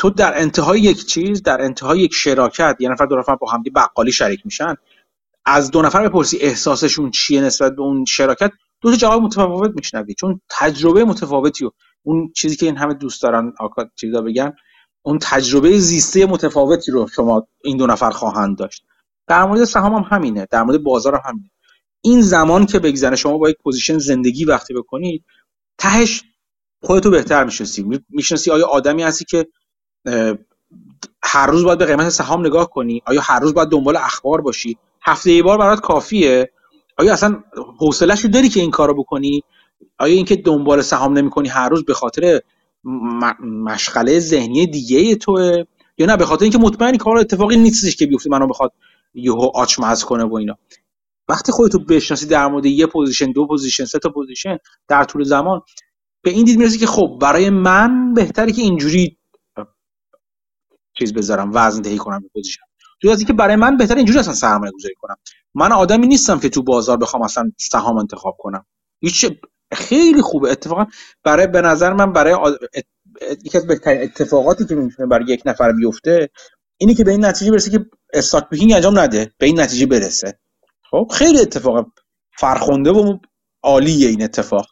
تو در انتهای یک چیز در انتهای یک شراکت یه نفر دو نفر با همدیگه بقالی شریک میشن از دو نفر بپرسی احساسشون چیه نسبت به اون شراکت دو تا جواب متفاوت میشنوی. چون تجربه متفاوتی و اون چیزی که این همه دوست دارن آکا چیزا بگن اون تجربه زیسته متفاوتی رو شما این دو نفر خواهند داشت. در مورد سهام هم همینه در مورد بازار هم همینه. این زمان که بگذره شما با یک position زندگی وقتی بکنید تهش خودتو بهتر می‌شناسی. می‌شناسی آیا آدمی هستی که هر روز باید به قیمت سهام نگاه کنی. آیا هر روز باید دنبال اخبار باشی؟ هفته ای بار برات کافیه. آیا اصلا حوصله‌شو داری که این کارو بکنی؟ آیا اینکه دنبال سهام نمی‌کنی هر روز به خاطر مشغله ذهنی دیگه توه؟ یا نه به خاطر اینکه مطمئنی کار اتفاقی نیستش که بیفته منو بخواد یهو آچمز کنه و اینا. وقتی خودتو بشناسی در مورد یه position دو position سه تا پوزیشن در طول زمان به این دید می‌رسی که خب برای من بهتره که اینجوری چیز بذارم وزن دهی کنم به تو از اینکه برای من بهتر اینجوری اصلا سرمایه گذاری کنم. من آدمی نیستم که تو بازار بخوام اصلا سهام انتخاب کنم. هیچ خیلی خوبه. اتفاقا برای به نظر من برای یکی از بهترین اتفاقاتی که می‌تونه برای یک نفر بیفته اینی که به این نتیجه برسه که استاک پیکینگ انجام نده. به این نتیجه برسه. خب خیلی اتفاق فرخنده و عالیه این اتفاق.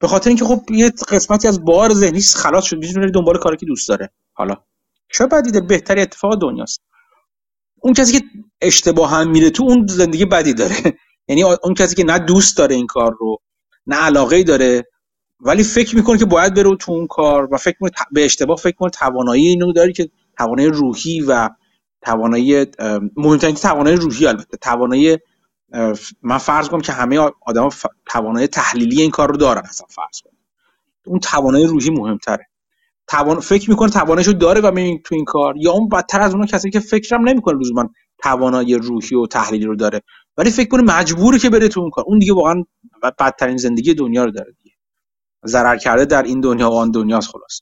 به خاطر اینکه خب یه قسمتی از بار ذهنی خلاص شد. می‌تونه دنبال کاری که دوست داره. حالا. چه بدیده بهتری اتفاق دنیاست. اون کسی که اشتباه هم میره تو اون زندگی بدی داره. یعنی اون کسی که نه دوست داره این کار رو نه علاقه داره ولی فکر می‌کنه که باید بره تو اون کار و فکر می‌کنه به اشتباه فکر می‌کنه توانایی اینو داری که توانایی روحی و توانایی مهمترین توانایی روحی البته. توانایی من فرض کنم که همه آدم توانایی تحلیلی این کار رو دارن اصلا فرض کنم. اون توانایی روحی مهمتره. توان فکر می‌کنه تواناییشو داره و می تو این کار. یا اون بدتر از اون کسی که فکرم نمی‌کنه لزوما توانایی روحی و تحلیلی رو داره. ولی فکر کنه مجبوره که بره تو اون کار. اون دیگه واقعا بدترین زندگی دنیا رو داره دیگه. ضرر کرده در این دنیا و آن دنیاست خلاص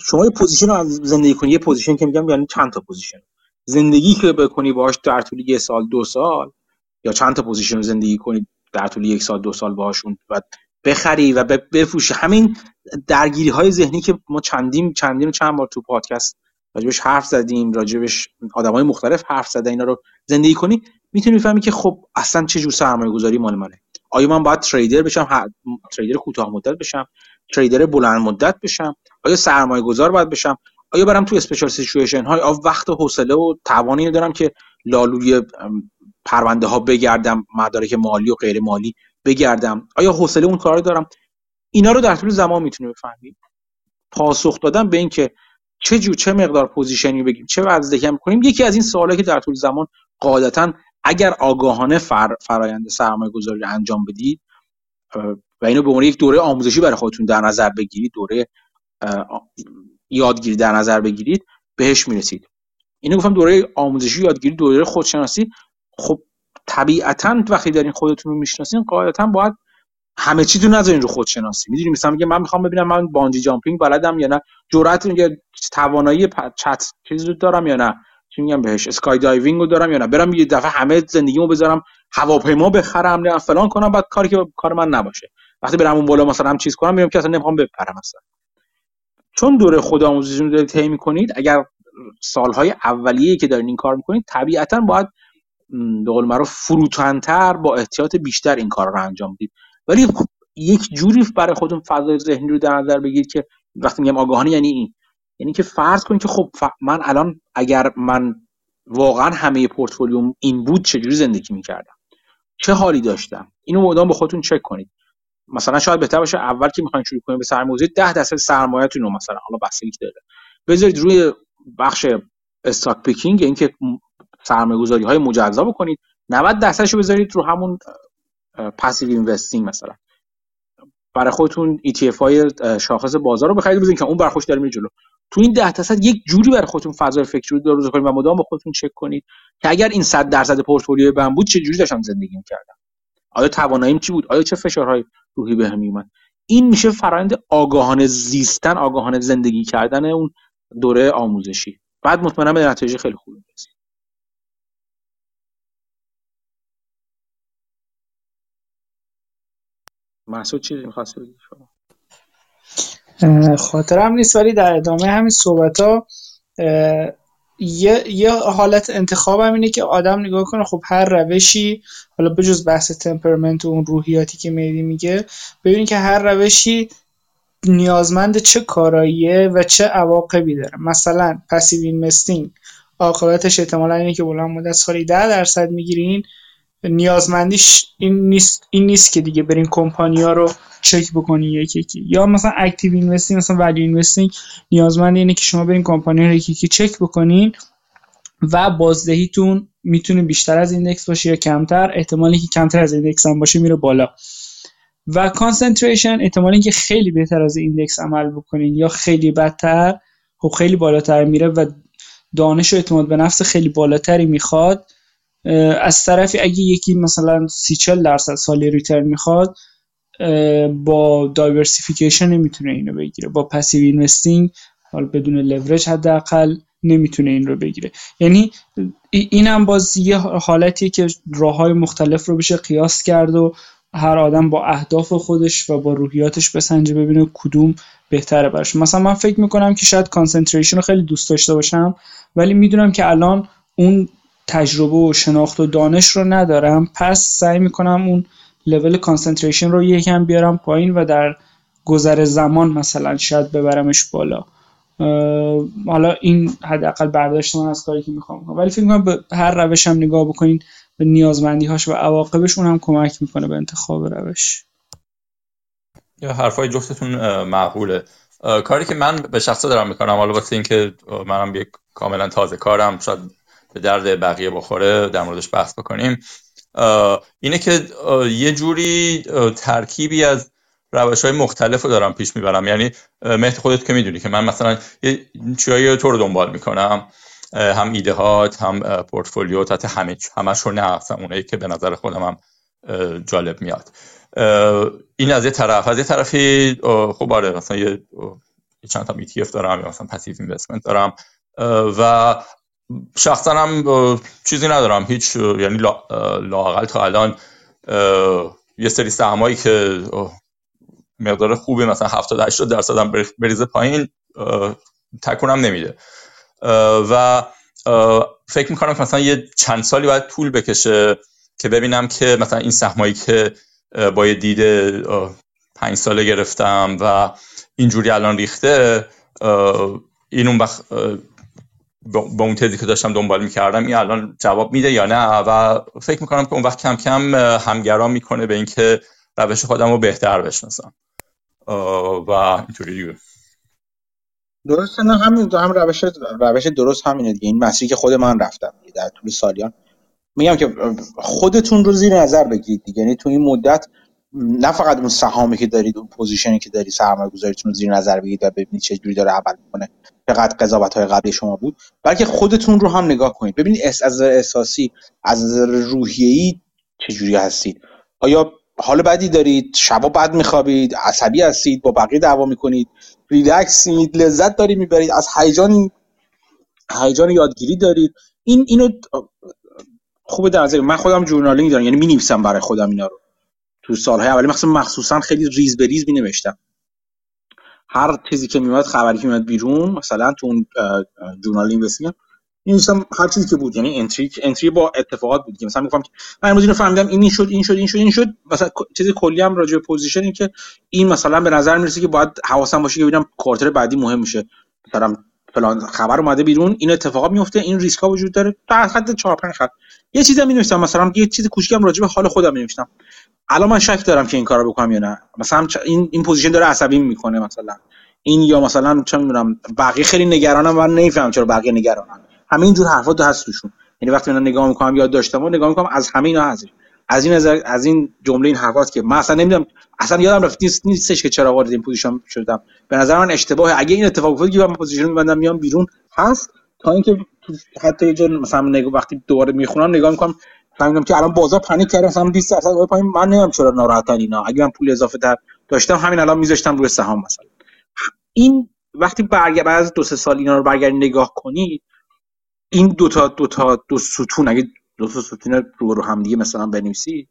شما یه position رو زندگی کنی. یه position که میگم یعنی چند تا position. زندگی که بکنی باش در طول یه سال دو سال یا چند تا position زندگی کنی در طول یک سال دو سال باهاشون و بخری و بفروشی. همین درگیری های ذهنی که ما چندین چندین و چند بار تو پادکست راجبش حرف زدیم راجبش آدم های مختلف حرف زده اینا رو زندگی کنی می‌تونی بفهمی که خب اصلا چه جور سرمایه گذاری مال منه. آیا من باید تریدر بشم تریدر کوتاه مدت بشم تریدر بلند مدت بشم؟ آیا سرمایه گذار باید بشم؟ آیا برم تو اسپیشال سیچویشن های آ وقت و حوصله و توانی دارم که لابلای پرونده ها بگردم مدارک مالی و غیر مالی بگردم؟ آیا حوصله اون کار دارم؟ اینا رو در طول زمان می‌تونی بفهمی. پاسخ دادن به اینکه چه جو چه مقدار position ی بگیم چه وضعیتی می‌کنیم یکی از این سوالی که در طول زمان قاعدتا اگر آگاهانه فر، فرایند سرمایه گذاری انجام بدید و اینو به عنوان یک دوره آموزشی برای خودتون در نظر بگیرید دوره یادگیری در نظر بگیرید بهش می‌رسید. اینو گفتم دوره آموزشی یادگیری دوره خودشناسی. خب طبیعتا وقتی دارین خودتون رو می‌شناسین قاعدتا باید همه چی تو نذارین رو خودشناسی. می‌دونی مثلا میگه من می‌خوام ببینم من بانجی جامپینگ بلدم یا نه. جرأت یا توانایی چت چیزی رو دارم یا نه. چی میگم بهش؟ اسکای دایوینگ رو دارم یا نه. برم یه دفعه همه زندگیمو بذارم هواپیما بخرم نه فلان کنم بعد کاری که کار من نباشه. وقتی برم اون بالا مثلا هم چیز کنم میگم که اصلا نمی‌خوام بپرم مثلا چون دوره خودآموزی رو دارید طی می‌کنید اگر سالهای اولیه‌ای که دارین این کار می‌کنید طبیعتا باید به قول فروتنتر با احتیاط بیشتر این کار رو انجام بدید. ولی یک جوری برای خودتون فضای ذهنی رو در نظر بگیرید که وقتی میگم آگاهانه یعنی این. یعنی که فرض کنید که خب من الان اگر من واقعا همه پورتفولیوم این بود چجوری زندگی می‌کردم؟ چه حالی داشتم؟ اینو مدام به خودتون چک کنید. مثلا شاید بهتر باشه اول که می‌خواین شروع کنید به سرمایه‌گذاری 10 درصد سرمایه‌تون رو مثلا حالا بستگی داره. بذارید روی بخش stock picking یعنی که سرمایه‌گذاری های مجزا بکنید. 90 درصدش رو بذارید رو همون passive investing مثلا. برای خودتون ETF های شاخص بازار رو بخرید بزنید که اون برا خودش داره میره جلو. تو این 10 درصد یک جوری برای خودتون فضای فکری رو درست کنید و مدام با خودتون چک کنید که اگر این 100 درصد پورتفولیو من بود چه جوری داشتم زندگی می‌کردم؟ آیا تواناییم چی بود؟ آیا چه فشارهای روحی بهم میومد این میشه فرآیند آگاهانه زیستن آگاهانه زندگی کردن اون دوره آموزشی. بعد مطمئنا به نتایج خیلی خوبی می‌رسید محسود چیزی می‌خواستی بگی؟ شما خاطرم نیست ولی در ادامه همین صحبت ها یه, یه حالت انتخابم اینه که آدم نگاه کنه خب هر روشی حالا بجز بحث temperament و اون روحیاتی که مهدی میگه ببین که هر روشی نیازمند چه کاراییه و چه عواقبی داره. مثلا passive investing عاقبتش احتمالا اینه که بلند مدت سالی ده درصد می‌گیرین نیازمندیش این نیست این نیست که دیگه برین کمپانیا رو چک بکنی یکی یکی. یا مثلا active investing مثلا value investing نیازمند اینه که شما برین کمپانی رو یکی یکی چک بکنین و بازدهیتون می‌تونه بیشتر از index باشه یا کمتر. احتمالی که کمتر از index هم باشه میره بالا. و concentration احتمالی که خیلی بهتر از index عمل بکنین یا خیلی بدتر خب خیلی بالاتر میره و دانش و اعتماد به نفس خیلی بالاتری می‌خواد. از طرفی اگه یکی مثلا سی چل درصد سالی return می‌خواد با diversification نمی‌تونه اینو بگیره. با passive investing حالا بدون لورج حداقل نمی‌تونه این رو بگیره. یعنی اینم باز یه حالتیه که راه های مختلف رو بشه قیاس کرد و هر آدم با اهداف خودش و با روحیاتش بسنجه ببینه کدوم بهتره براش. مثلا من فکر می‌کنم که شاید concentration رو خیلی دوست داشته باشم ولی می‌دونم که الان اون تجربه و شناخت و دانش رو ندارم. پس سعی می‌کنم اون لول کانسنتریشن رو یکم بیارم پایین و در گذر زمان مثلا شاید ببرمش بالا. حالا این حداقل برداشت من از کاری که می‌خوام ولی فکر کنم به هر روش هم نگاه بکنین به نیازمندی هاش و عواقبش اون هم کمک می‌کنه به انتخاب روش. یا حرفای جفتتون معقوله. کاری که من به شخصه دارم می‌کنم حالا واسه اینکه منم یک کاملا تازه کارم شاید به درد بقیه بخوره در موردش بحث بکنیم. اینه که یه جوری ترکیبی از روش های مختلف رو دارم پیش می‌برم. یعنی مهد خودت که می‌دونی که من مثلا یه چیایی تو رو دنبال می‌کنم. هم ایده هات هم پورتفولیو تا همه همش رو نه اونایی که به نظر خودم هم جالب میاد. این از یه طرف. از یه طرفی خب آره مثلا یه چند تا ETF دارم یا مثلا پسیو اینوستمنت دارم. و شخصا هم چیزی ندارم. هیچ یعنی لاقل تا الان یه سری سهمایی که مقدار خوبی مثلا 70 80 درصد هم بریزه پایین تکونم نمیده. و فکر می‌کنم که مثلا یه چند سالی باید طول بکشه که ببینم که مثلا این سهمایی که با یه دید پنج ساله گرفتم و اینجوری الان ریخته این اون وقت با اون تزی که داشتم دنبال می‌کردم این الان جواب میده یا نه؟ و فکر می‌کنم که اون وقت کم کم همگرام می‌کنه به اینکه روش خودم رو بهتر بشناسم. و اینطوری دیگه. درست نه همین هم روش روش درست همینه دیگه. این مسیری که خود من رفتم در طول سالیان. میگم که خودتون رو زیر نظر بگیرید دیگه. یعنی تو این مدت نه فقط اون سهامی که دارید اون position ی که دارید سرمایه گذاریتون رو زیر نظر بگیرید و ببینید چه جوری داره عمل می‌کنه. چقدر قضاوت های قبلی شما بود بلکه خودتون رو هم نگاه کنید. ببینید از نظر احساسی از نظر روحیه‌ای چه جوری هستید. آیا حال بدی دارید؟ شبا بد میخوابید؟ عصبی هستید؟ با بقیه دعوا می‌کنید؟ ریلکسید لذت دارید می‌برید؟ از هیجان هیجان یادگیری دارید؟ این اینو خوبه در من خودم journaling دارم یعنی می‌نویسم برای خودم اینا رو. تو سالهای اولی مخصوصا خیلی ریز به ریز می نوشتم هر چیزی که میومد خبری که میومد بیرون مثلا تو اون journal investing نوشتم هر چیزی که بود یعنی entry entry با اتفاقات بود. مثلا میگم که من امروز اینو فهمیدم این شد این شد این شد این شد. مثلا چیز کلی هم راجع به position این که این مثلا به نظر می‌رسه که باید حواسم باشه که ببینم quarter بعدی مهم میشه. مثلا فلان خبر اومده بیرون این اتفاقات میفته این ریسک ها وجود داره. تا حد 4 5 خط. یه چیزی می نوشتم مثلا یه چیز کوچیکم راجع به حال خودم می نوشتم الان من شک دارم که این کارو بکنم یا نه. مثلا این این position داره عصبی می‌کنه مثلا. این یا مثلا چه می‌دونم بقیه خیلی نگرانم من نمی‌فهمم چرا بقیه نگرانن. همه جور حرفا تو هست توشون. یعنی وقتی من نگاه می‌کنم یادداشتم و نگاه می‌کنم از همه اینا از این از این جمله این حرفات که من اصلا نمی‌دونم اصلا یادم رفت نیست نیستش که چرا وارد این position شدم. به نظر من اشتباهه. اگه این اتفاق افتاد که من position میبندم میام بیرون. هست تا اینکه حتی یه مثلا نگاه وقتی دوباره می‌خونم نگاه می‌کنم فهمیدم که الان بازار panic کرده مثلا 20 درصد پایین من نمی‌دونم چرا ناراحتن اینا. اگه من پول اضافه تر داشتم همین الان میذاشتم روی سهام مثلا. این وقتی برگرد بعد از دو سه سال اینا رو برگردی نگاه کنی این دو تا دو تا دو ستون اگه دو تا ستون رو رو هم دیگه مثلا بنویسی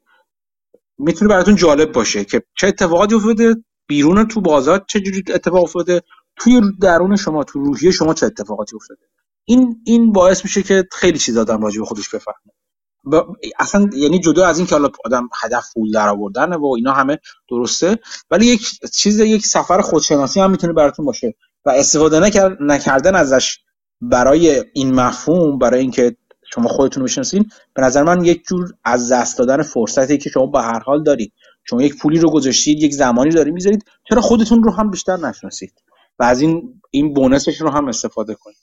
می‌تونه براتون جالب باشه که چه اتفاقاتی افتاده بیرون تو بازار چه جوری اتفاق افتاده توی درون شما تو روحیه شما چه اتفاقاتی افتاده. این این باعث میشه که خیلی چیز آدم راجع به خودش بفهمه. اصلا یعنی جدا از این که حالا آدم هدف پول در آوردن و اینا همه درسته ولی یک چیز یک سفر خودشناسی هم می‌تونه براتون باشه و استفاده نکردن ازش برای این مفهوم برای اینکه شما خودتون بشناسین به نظر من یک جور از دست دادن فرصتی که شما به هر حال دارید. شما یک پولی رو گذاشتید یک زمانی دارید می‌ذارید چرا خودتون رو هم بیشتر نشناسید؟ و از این این بونسش رو هم استفاده کنید.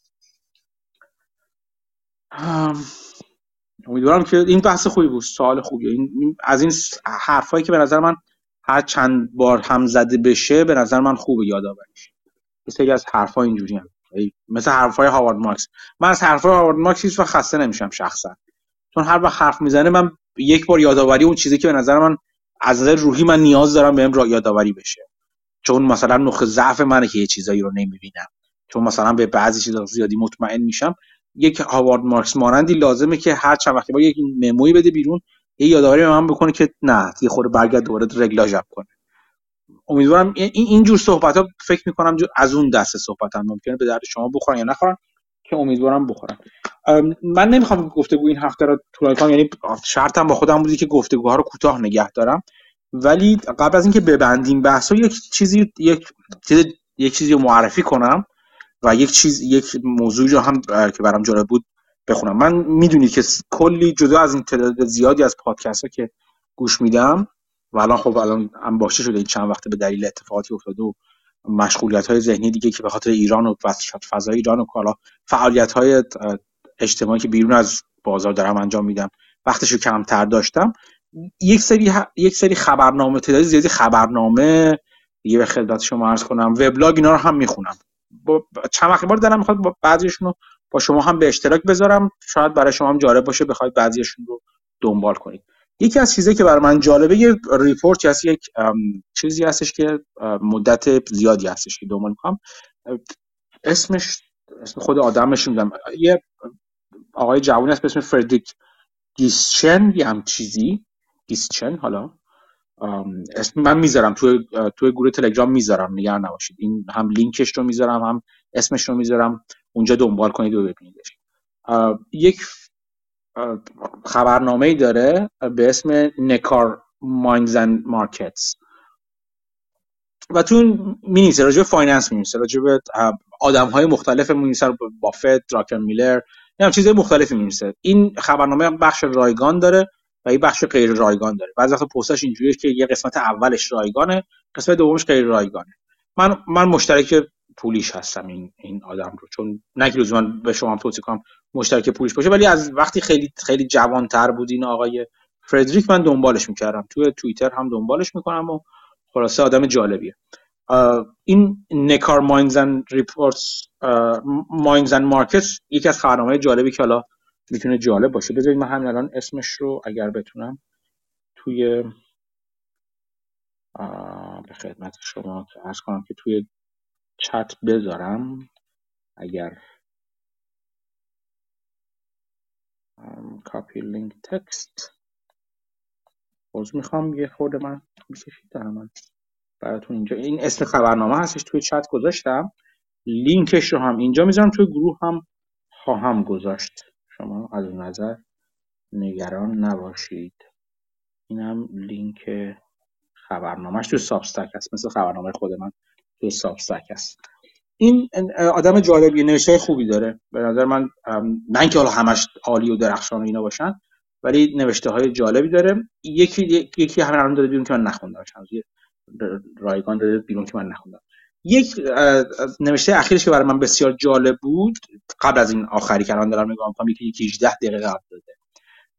امیدوارم که این بحث خوبی بود سوال خوبیه این از این حرفایی که به نظر من هر چند بار هم زده بشه به نظر من خوبه یادآوریش. مثل از حرفا اینجوری هم. مثل حرفای هاوارد مارکس. من از حرفای هاوارد مارکس هیچ خسته نمیشم شخصا. چون هر وقت حرف می‌زنه من یک بار یادآوری اون چیزی که به نظر من از نظر روحی من نیاز دارم بهم را یادآوری بشه. چون مثلا نقطه ضعف منه که یه چیزایی رو نمی‌بینم. چون مثلا به بعضی چیزا زیادی مطمئن میشم. یک هاوارد مارکس مانندی لازمه که هر چند وقتی با یک مموی بده بیرون یه یادآوری به من بکنه که نه یه خورده برگرد دوباره رگلاژ کنه. امیدوارم این اینجور صحبت ها فکر می‌کنم از اون دست صحبت هم ممکنه به درد شما بخورن یا نخورن که امیدوارم بخورن. من نمی‌خوام گفتگو این هفته رو طولانی کنم یعنی شرطم با خودم بودی که گفتگوها رو کوتاه نگه دارم. ولی قبل از اینکه ببندیم بحث یک چیزی یک چیز یک چیزی رو معرفی کنم. و یک چیز یک موضوعی رو هم که برام جالب بود بخونم. من می‌دونید که کلی جدا از این تعداد زیادی از پادکست ها که گوش میدم و الان خب الان هم باشه شده این چند وقته به دلیل اتفاقاتی افتاده و مشغولیت های ذهنی دیگه که به خاطر ایران و فضای ایران و کالا فعالیت های اجتماعی که بیرون از بازار دارم انجام میدم. وقتش رو کمتر داشتم. یک سری یک سری خبرنامه تعداد زیادی خبرنامه دیگه به خدمت شما عرض کنم. وبلاگ اینا رو هم می‌خونم. چند وقت بار دارم می‌خواد با بعضیشون رو با شما هم به اشتراک بذارم. شاید برای شما هم جالب باشه بخواید بعضیشون رو دنبال کنید. یکی از چیزایی که برای من جالبه یه report یا یک چیزی هستش که مدت زیادی هستش که دنبال می‌کنم اسمش اسم خود آدمش میدم یه آقای جوانی هست به اسم فردریک گیسچن یه هم چیزی گیسچن حالا. اسم من می‌ذارم توی توی گروه تلگرام می‌ذارم نگران نباشید. این هم لینکش رو می‌ذارم هم اسمش رو می‌ذارم. اونجا دنبال کنید و ببینیدش. یک خبرنامه ای داره به اسم Neckar's Minds and Markets. و تو می‌نویسه راجع به finance می‌نویسه راجع به آدم های مختلف می‌نویسه بافت دراکن میلر هم چیزهای مختلفی می‌نویسه این خبرنامه بخش رایگان داره. و این بخش غیر رایگان داره. بعضی وقتا پستاش اینجوریه که یه قسمت اولش رایگانه قسمت دومش غیر رایگانه. من من مشترک پولیش هستم این این آدم رو. چون نه که به شما توصیه کنم مشترک پولیش باشه ولی از وقتی خیلی خیلی جوانتر بود این آقای فردریک من دنبالش می‌کردم. توی توییتر هم دنبالش می‌کنم و خلاصه آدم جالبیه. این Neckar's Minds and Reports Minds and Markets یکی از خبرنامه‌های جالبی که حالا می‌تونه جالب باشه. بذارید من همین الان اسمش رو اگر بتونم توی به خدمت شما ارز کنم که توی چت بذارم. اگر کاپی لینک تکست. باز می‌خوام یه خورده من می‌کشید دارم من. براتون اینجا این اسم خبرنامه هستش توی چت گذاشتم. لینکش رو هم اینجا می‌ذارم توی گروه هم خواهم گذاشت. شما از نظر نگران نباشید. اینم لینک خبرنامهش توی سابستک هست مثل خبرنامه خود من توی سابستک هست این آدم جالبی نوشته خوبی داره. به نظر من نه اینکه حالا همش عالی و درخشان و اینا باشن ولی نوشته های جالبی داره. یکی یکی همین الان داره بیرون که من نخوندم رایگان داره بیرون که من نخوندم. یک نوشته اخیرش که برای من بسیار جالب بود قبل از این آخری که الان دارم نگاه می‌کنم یکی 18 دقیقه قبل داده.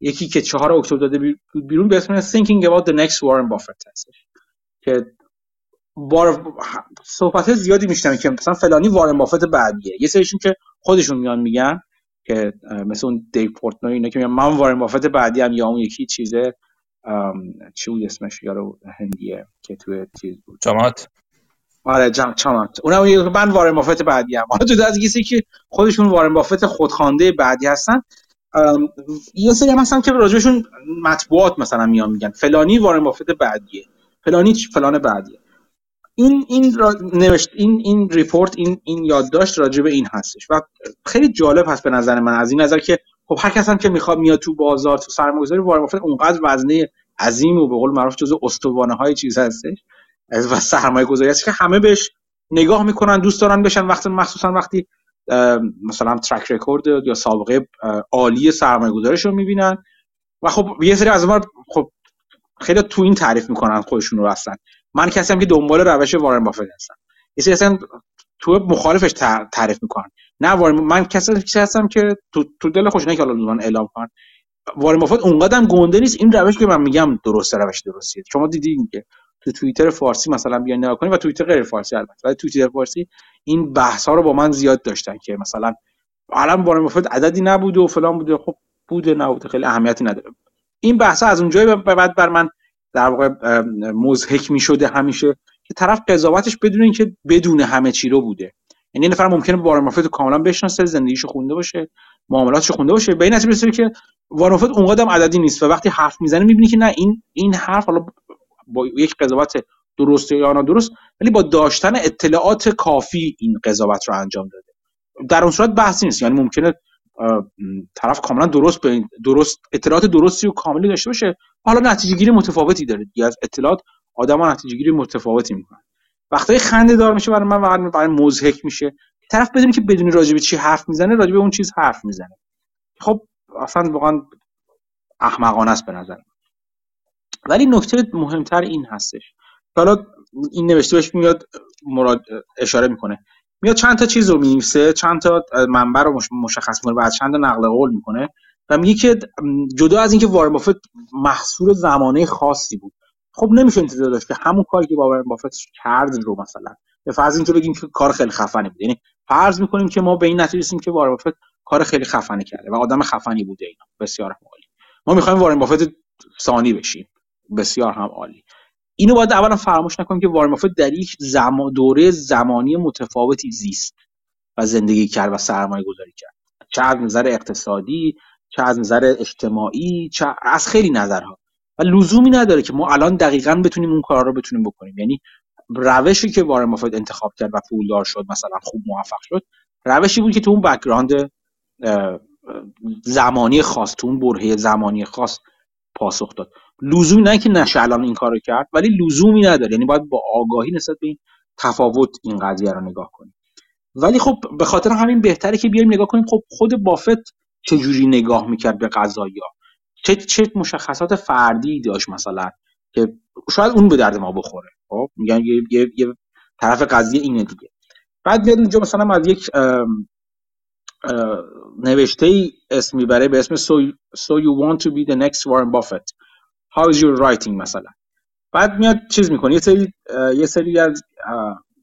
یکی که 4 اکتبر داده بیرون به اسم Thinking about the next Warren Buffett هستش که بار صحبت زیادی میشنم که مثلا فلانی وارن بافت بعدیه. یه سریشون که خودشون میان میگن که مثل اون دیو پورتنوی اینا که میگن من وارن بافت بعدی هم یا اون یکی چیزه چی بود اسمش؟ یارو هندیه که توی چیز بود. جماعت. آره جم چامات اونم من وارن بافت بعدی هم. حالا جدا از کسی که خودشون وارن بافت خودخوانده بعدی هستن یه سری هم هستن که راجبشون مطبوعات مثلا میان میگن. فلانی وارن بافت بعدیه. فلانی فلان بعدیه. این این نوشت این این ریپورت این این یادداشت راجع به این هستش. و خیلی جالب هست به نظر من. از این نظر که خب هر کس هم که می‌خواد میاد تو بازار تو سرمایه‌گذاری وارن بافت اونقدر وزنه عظیم و به قول معروف جزء استوانه های چیز هستش. و سرمایه گذاری هست که همه بهش نگاه می‌کنن دوست دارن بشن. وقتی مخصوصا وقتی مثلا ترک رکورد یا سابقه عالی سرمایه گذاریش رو می‌بینن. و خب یه سری از ما خب خیلی تو این تعریف می‌کنن خودشون رو اصلا. من کسی هم که دنبال روش وارن بافت هستم. یه سری اصلا تو مخالفش تعریف می‌کنن. نه وارن من کسی هستم که تو, تو دل خوش که حالا اعلام کنن. وارن بافت اونقدر گنده نیست. این روش که من میگم درسته روش درستیه. شما دیدین که تو توییتر فارسی مثلا بیان نگاه کنید و توییتر غیر فارسی البته. ولی توییتر فارسی این بحث ها رو با من زیاد داشتن که مثلا الان وارن بافت عددی نبوده و فلان بوده. خب بوده نبوده. خیلی اهمیتی نداره. این بحث از اونجایی به بعد بر من در واقع مزهک می‌شده همیشه که طرف قضاوتش بدون اینکه بدون همه چی رو بوده. یعنی نفر ممکنه وارن بافت کاملا بشناسه زندگیشو خونده باشه معاملاتشو خونده باشه. به این نتیجه که وارن بافت اونقدر عددی نیست و وقتی حرف می‌زنه می‌بینی که نه این این حرف حالا با یک قضاوت درست یا نادرست ولی با داشتن اطلاعات کافی این قضاوت رو انجام داده. در اون صورت بحثی نیست. یعنی ممکنه طرف کاملا درست به درست اطلاعات درستی و کاملی داشته باشه. حالا نتیجه گیری متفاوتی داره. دیگه از اطلاعات آدم نتیجه گیری متفاوتی می‌کنن. وقتی خنده دار میشه برای من برای مزهک میشه. طرف بدونی که بدون راجع چی حرف می‌زنه راجع اون چیز حرف می‌زنه. خب اصلا واقعا احمقانه است به نظر ولی نکته مهمتر این هستش. حالا این نوشته بهش میاد مراد اشاره می‌کنه. میاد چند تا چیز رو می‌نویسه چند تا منبع رو مشخص می‌کنه بعد چند تا نقل قول می‌کنه و میگه که جدا از اینکه وارن بافت محصول زمانه خاصی بود. خب نمیشه انتظار داشت که همون کاری که وارن بافت کرد رو مثلا به فرض اینکه بگیم که کار خیلی خفنی بود. یعنی فرض می‌کنیم که ما به این نتیجه رسیدیم که وارن بافت کار خیلی خفنی کرده و آدم خفنی بوده اینا. بسیار عالی. ما می‌خوایم وارن بافت ثانی بشیم. بسیار هم عالی. اینو باید اولا فراموش نکنیم که وارن بافت در یک زمان دوره زمانی متفاوتی زیست و زندگی کرد و سرمایه گذاری کرد. چه از نظر اقتصادی چه از نظر اجتماعی چه از خیلی نظرها. و لزومی نداره که ما الان دقیقا بتونیم اون کار رو بتونیم بکنیم. یعنی روشی که وارن بافت انتخاب کرد و پولدار شد مثلا خوب موفق شد روشی بود که تو اون background زمانی خاص تو اون برهه زمانی خاص پاسخ داد. لزومی نه که نشه الان این کارو کرد ولی لزومی نداره. یعنی باید با آگاهی نسبت به این تفاوت این قضیه رو نگاه کنیم ولی خب به خاطر همین بهتره که بیایم نگاه کنیم خب خود بافت چجوری نگاه می‌کرد به قضایا چه چه مشخصات فردی داشت مثلا که شاید اون به درد ما بخوره. خب میگن یه, یه،, یه طرف قضیه اینه دیگه. بعد میاد اونجا مثلا از یک نوشته ای اسم می‌بره به اسم so, so you want to be the next Warren Buffett. How is your writing مثلا؟ بعد میاد چیز می‌کنه. یه سری یه سری از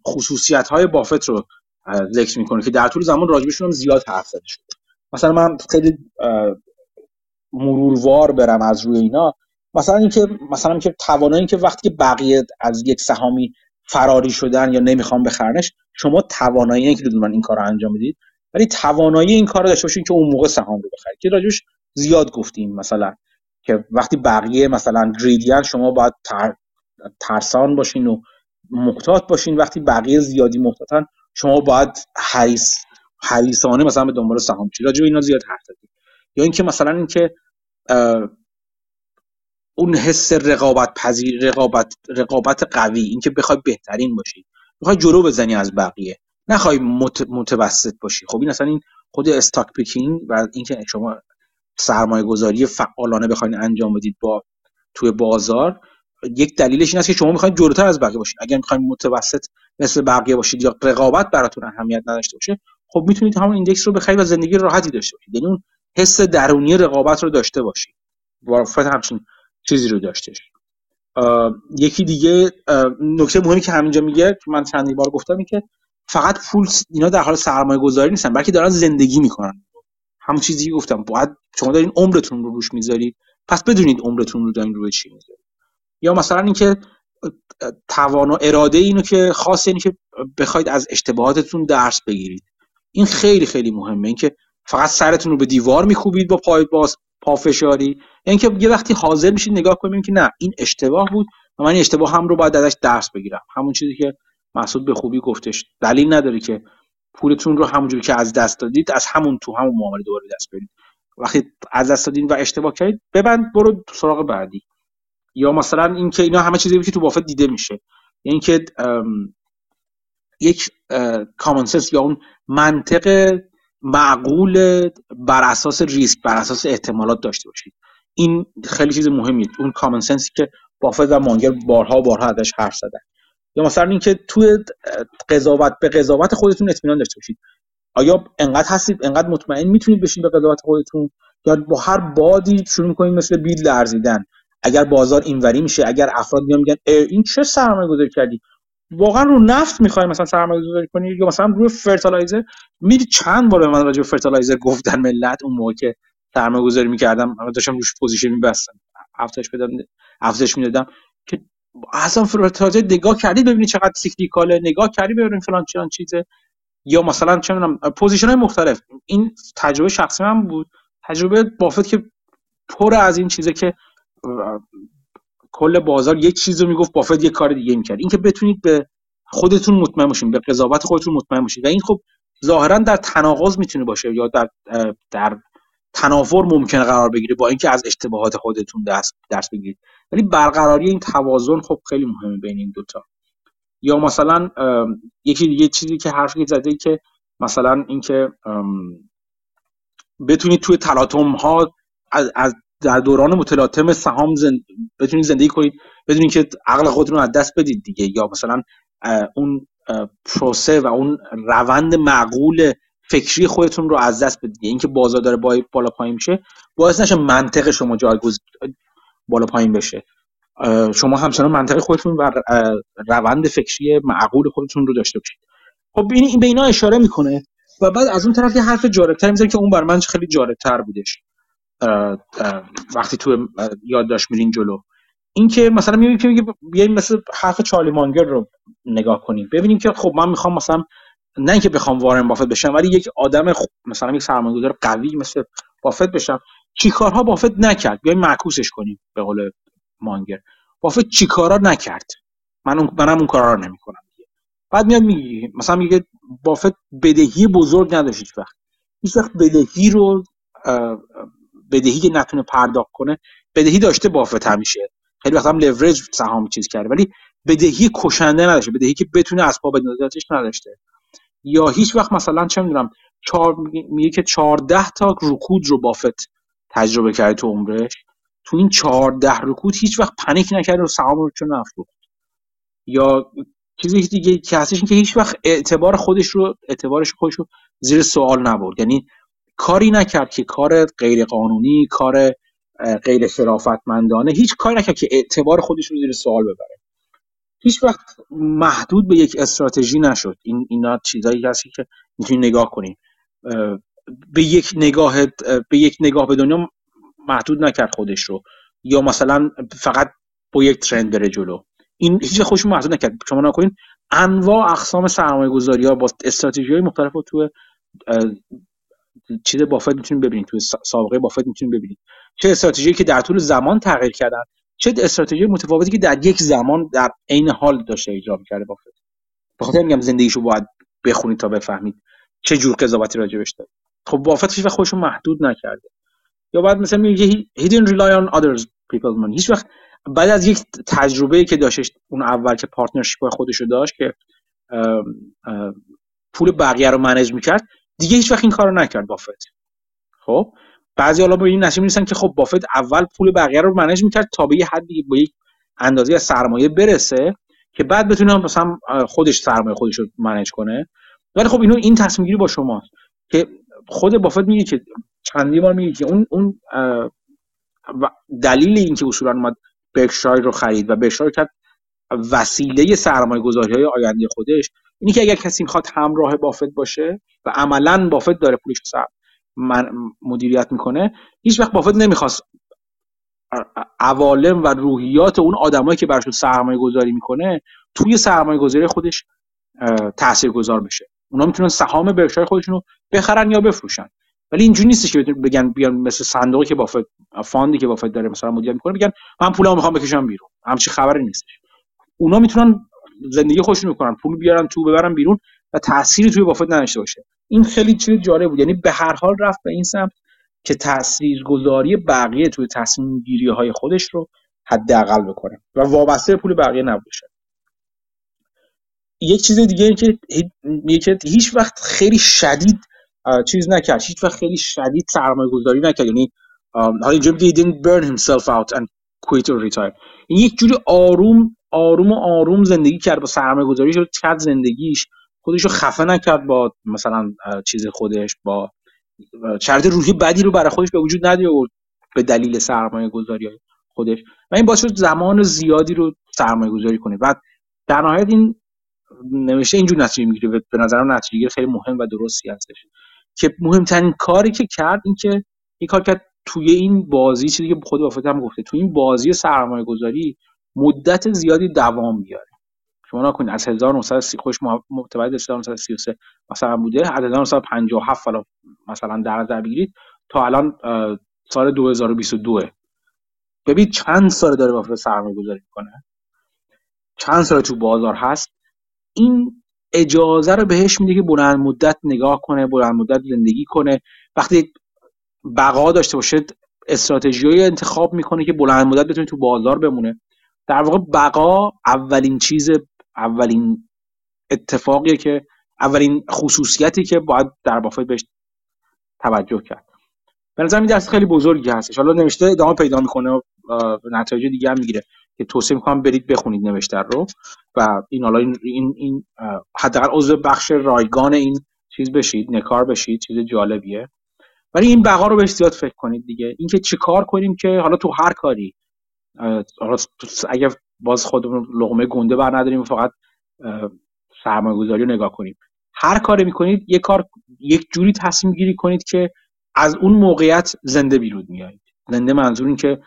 خصوصیت های بافت رو ذکر می‌کنه که در طول زمان راجبشون هم زیاد حرف زده شده. مثلا من خیلی مروروار برم از روی اینا. مثلا اینکه مثلا اینکه توانایی اینکه وقتی که بقیه از یک سهامی فراری شدن یا نمی‌خوام بخرنش شما توانایی که من این کار رو انجام می‌دید ولی توانایی این کار رو داشته باشین که اون موقع سهام رو بخرید. که راجوش زیاد گفتیم مثلا. که وقتی بقیه مثلا گریدیان شما باید ترسان باشین و محتاط باشین. وقتی بقیه زیادی محتاطن شما باید حریص حریصانه مثلا به دنبال سهام چی؟ راجع اینا زیاد حرف یا اینکه مثلا اینکه اون حس رقابت پذیر رقابت رقابت قوی اینکه بخوای بهترین باشی بخوای جلو بزنی از بقیه. نخوای متوسط باشی. خب این اصلا این خود stock picking و اینکه شما سرمایه گذاری فعالانه بخواین انجام بدید با توی بازار یک دلیلش این است که شما می‌خواید جلوتر از بقیه باشید اگر می‌خواید متوسط مثل بقیه باشید یا رقابت براتون اهمیت نداشته باشه خب می‌تونید همون index رو بخرید و زندگی راحتی داشته باشید. یعنی اون حس درونی رقابت رو داشته باشید. وارفت همچین چیزی رو داشتش یکی دیگه نکته مهمی که همینجا میگه من چند بار گفتم این که فقط پول اینا در حال سرمایه گذاری نیستن بلکه دارن زندگی می‌کنن. همون چیزی گفتم باید شما دارین عمرتون رو روش می‌ذارید پس بدونید عمرتون رو دارین روی چی می‌ذارید. یا مثلا اینکه توانا اراده اینو که خاص اینه که بخواید از اشتباهاتتون درس بگیرید. این خیلی خیلی مهمه. اینکه فقط سرتون رو به دیوار میکوبید با پای باز پافشاری اینکه یه وقتی حاضر میشید نگاه کنید که نه این اشتباه بود و من این اشتباه هم رو باید ازش درس بگیرم. همون چیزی که مسعود به خوبی گفتش دلیل نداره که پولتون رو همونجوری که از دست دادید از همون تو همون معامله دوباره دست برید وقتی از دست دادین و اشتباه کردید ببند برو سراغ بعدی. یا مثلا اینکه اینا همه چیزی که تو بافت دیده میشه. یعنی که یک کامن یا اون منطق معقول بر اساس ریسک بر اساس احتمالات داشته باشید. این خیلی چیز مهمیه. اون کامن سنسی که بافت و مانگر بارها بارها ازش حرف زدن. یا مثلا اینکه توی قضاوت به قضاوت خودتون اطمینان داشته باشید. آیا انقدر هستید انقدر مطمئن می‌تونید بشین به قضاوت خودتون؟ یا با هر بادی شروع می‌کنید مثل بیل لرزیدن. اگر بازار اینوری میشه اگر افراد میان میگن این چه سرمایه گذاری کردی؟ واقعا رو نفت می‌خوای مثلا سرمایه گذاری کنی یا مثلا روی fertilizer میری چند بار به من راجع fertilizer گفتن ملت اون موقع که سرمایه گذاری می‌کردم داشتم روش position میبستم. افزایش بدم افزایش می‌دادم که اصلا fertilizer نگاه کردی ببینی چقدر cyclical ه نگاه کردی ببینی فلان چنان چیزه. یا مثلا چه می‌دونم position های مختلف. این تجربه شخصی من بود. تجربه بافت که پر از این چیزه که کل بازار یک چیز رو می‌گفت بافت یه کار دیگه می‌کرد. اینکه بتونید به خودتون مطمئن باشین به قضاوت خودتون مطمئن باشین. و این خب ظاهرا در تناقض می‌تونه باشه یا در در تنافر ممکنه قرار بگیره با اینکه از اشتباهات خودتون دست درس بگیرید. ولی برقراری این توازن خب خیلی مهمه بین این دوتا. یا مثلا یکی دیگه چیزی که حرفی زده که مثلا اینکه بتونید توی تلاطم ها از, از در دوران متلاطم سهام زند... بتونید زندگی کنید بدونید که عقل خودتون رو از دست بدید دیگه. یا مثلا اون پروسه و اون روند معقول فکری خودتون رو از دست بدید. اینکه بازار داره با بالا پایین میشه باعث نشه منطق شما جایگزین بالا پایین بشه. شما همچنان منطق خودتون و روند فکری معقول خودتون رو داشته باشید. خب این به اینا اشاره می‌کنه و بعد از اون طرف یه حرف جالبتر می‌زنه که اون بر من خیلی جالبتر بودش. وقتی تو یادداشت میرین جلو. اینکه مثلا می‌بینیم که بیایم مثل حرف چارلی مانگر رو نگاه کنیم. ببینیم که خب من می‌خوام مثلا نه اینکه بخوام وارن بافت بشم ولی یک آدم مثلا یک سرمایه‌گذار قوی مثل بافت بشم. چی کارها بافت نکرد. بیایم معکوسش کنیم به قول مانگر. بافت چی کارا نکرد. من اون منم اون کارا رو نمی‌کنم. بعد میاد میگه مثلا میگه بافت بدهی بزرگ نداشت هیچ وقت. هیچ وقت بدهی رو بدهی که نتونه پرداخت کنه بدهی داشته بافت همیشه. خیلی وقت هم لورج سهام چیز کرده ولی بدهی کشنده نداشته. بدهی که بتونه از پا بندازتش نداشته. یا هیچ وقت مثلا چه می‌دونم چهار میگه که 14 تا رکود رو بافت تجربه کرده تو عمرش؟ تو این 14 رکود هیچ وقت پنیک نکرده و سهام رو نفروخت یا چیزی دیگه که هستش که هیچ وقت اعتبار خودش رو اعتبارش خودش رو زیر سوال نبرد. یعنی کاری نکرد که کار غیر قانونی کار غیر شرافتمندانه هیچ کاری نکرد که اعتبار خودش رو زیر سوال ببره. هیچ وقت محدود به یک استراتژی نشد. این اینا چیزایی هستی که می‌تونی نگاه کنی به یک نگاه به یک نگاه به دنیا محدود نکرد خودش رو. یا مثلا فقط با یک ترند بره جلو. این هیچ خوش محدود نکرد. شما نکنین انواع اقسام سرمایه گذاری ها با استراتژی های مختلف تو چیز بافت می‌تونید ببینید تو سابقه بافت می‌تونید ببینید چه استراتژی که در طول زمان تغییر کردن چه استراتژی متفاوتی که در یک زمان در عین حال داشته اجرا می‌کرده بافت. بخاطر میگم زندگیشو باید بخونید تا بفهمید چه جور قضاوتی راجبش داره خب بافت هیچ وقت خودشو محدود نکرده. یا بعد مثلا میگه he didn't rely on other people's money. هیچ وقت بعد از یک تجربه که داشتش اون اول که partnership خودش رو داشت که پول بقیه رو manage می‌کرد دیگه هیچ وقت این کارو نکرد بافت خب؟ بعضی حالا به این می‌رسن که خب بافت اول پول بقیه رو manage می‌کرد تا به یه حدی با یک اندازه از سرمایه برسه که بعد بتونه مثلا خودش سرمایه خودش رو منیج کنه. ولی خب اینو این تصمیم گیری با شماست که خود بافت میگه که چندی بار میگه که اون اون دلیل اینکه اصولا اومد برکشایر رو خرید و برکشایر کرد وسیله سرمایه گذاری های آینده خودش اینی که اگر کسی می‌خواد همراه بافت باشه و عملا بافت داره پولش رو من مدیریت می‌کنه هیچ وقت بافت نمی‌خواست عوالم و روحیات اون آدمایی که براشون سرمایه گذاری می‌کنه توی سرمایه گذاری خودش تاثیر گذار بشه. اونا می‌تونن سهام برکشایر خودشون رو بخرن یا بفروشن. ولی اینجوری نیستش که بگن بیان مثل صندوقی که بافت فاندی که بافت داره مثلا مدیریت می‌کنه بگن من پولمو می‌خوام بکشم بیرون. همچی خبری نیستش. اونا می‌تونن زندگی خوششون می‌کنن پول بیارن تو ببرن بیرون و تأثیری توی بافت نداشته باشه. این خیلی چیز جالب بود. یعنی به هر حال رفت به این سمت که تاثیرگذاری بقیه توی تصمیم گیری های خودش رو حداقل بکنه و وابسته پول بقیه نباشه. یک چیز دیگه که که هیچ وقت خیلی شدید چیز نکرد. هیچ وقت خیلی شدید سرمایه گذاری نکرد. یعنی حالا اینجا he didn't burn himself out and quit or retire. این یک جوری آروم آروم و آروم زندگی کرد با سرمایه گذاری شد کرد زندگیش. خودش رو خفه نکرد با مثلا چیز خودش با شرط روحی بدی رو برای خودش به وجود و به دلیل سرمایه گذاری خودش. و این باعث شد زمان زیادی رو سرمایه گذاری کنه. و در نهایت این نوشته اینجور نتیجه می‌گیره. به نظرم نتیجه خیلی مهم و درستی هستش. که مهمترین کاری که کرد این که این کار کرد توی این بازی چیزی که خود بافت هم گفته توی این بازی سرمایه گذاری مدت زیادی دوام بیاره. شما نکنید از 1930 خوش متولد 1933 مثلا بوده. از 1957 حالا مثلا در نظر بگیرید تا الان سال 2022 ببین چند سال داره بافت سرمایه گذاری می‌کنه. چند سال تو بازار هست؟ این اجازه رو بهش میده که بلند مدت نگاه کنه بلند مدت زندگی کنه. وقتی بقا داشته باشه استراتژی انتخاب می‌کنه که بلند مدت بتونه تو بازار بمونه. در واقع بقا اولین چیز اولین اتفاقیه که اولین خصوصیتی که باید در بافت بهش توجه کرد. به نظر این درس خیلی بزرگی هستش. حالا نوشته ادامه پیدا می‌کنه و نتایج دیگه هم می‌گیره. که توصیه می‌کنم برید بخونید نوشته رو. و این حالا این این, این حداقل عضو بخش رایگان این چیز بشید نکار بشید چیز جالبیه. ولی این بقا رو بهش زیاد فکر کنید دیگه. اینکه چه کار کنیم که حالا تو هر کاری اگر باز خودمون لغمه گنده بر نداریم فقط سرمایه گذاری رو نگاه کنیم. هر کاری می‌کنید یک کار یک جوری تصمیم گیری کنید که از اون موقعیت زنده بیرون میایید. زنده منظور این که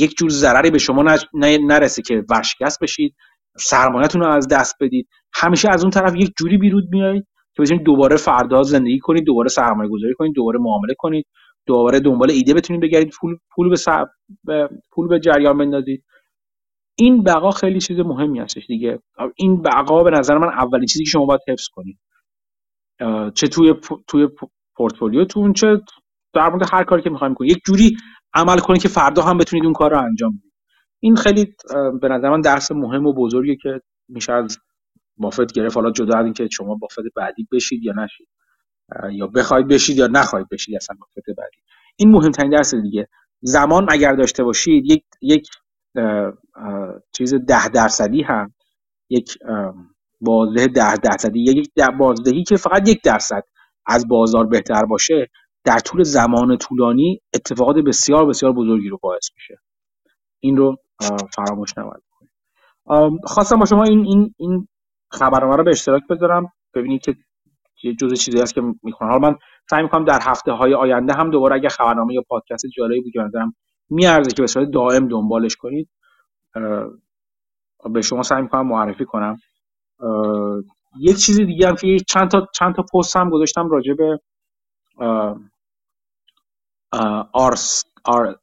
یک جور ضرری به شما نرسه که ورشکست بشید سرمایهتون رو از دست بدید. همیشه از اون طرف یک جوری بیرون میایید که بتونید دوباره فردا زندگی کنید دوباره سرمایه گذاری کنید دوباره معامله کنید دوباره دنبال ایده بتونید بگردید پول پول به, پول به جریان بندازید. این بقا خیلی چیز مهمی هستش دیگه. این بقا به نظر من اولین چیزی که شما باید حفظ کنید. چه توی توی پورتفولیوتون چه در مورد هر کاری که می‌خوایم کنید. یک جوری عمل کنید که فردا هم بتونید اون کار رو انجام بدید. این خیلی به نظر من درس مهم و بزرگی که میشه از بافت گرفت. حالا جدا از اینکه شما بافت بعدی بشید یا نشید. یا بخواید بشید یا نخواهید بشید اصلا بافت بعدی. این مهمترین درس دیگه. زمان اگر داشته باشید یک یک چیز ده درصدی هم یک بازده ده درصدی یک بازدهی که فقط یک درصد از بازار بهتر باشه در طول زمان طولانی اتفاقات بسیار بسیار بزرگی رو باعث میشه. این رو فراموش نباید خواستم با شما این این این خبرنامه رو به اشتراک بذارم ببینید که یه جزء چیزی هست که می‌خونم. حالا من سعی می‌کنم در هفته های آینده هم دوباره اگه خبرنامه یا پادکست جالبی بود که میارزه که به صورت دائم دنبالش کنید به شما سعی می‌کنم معرفی کنم. یک چیز دیگه هم که چند تا چند تا پست هم گذاشتم راجع به آر آر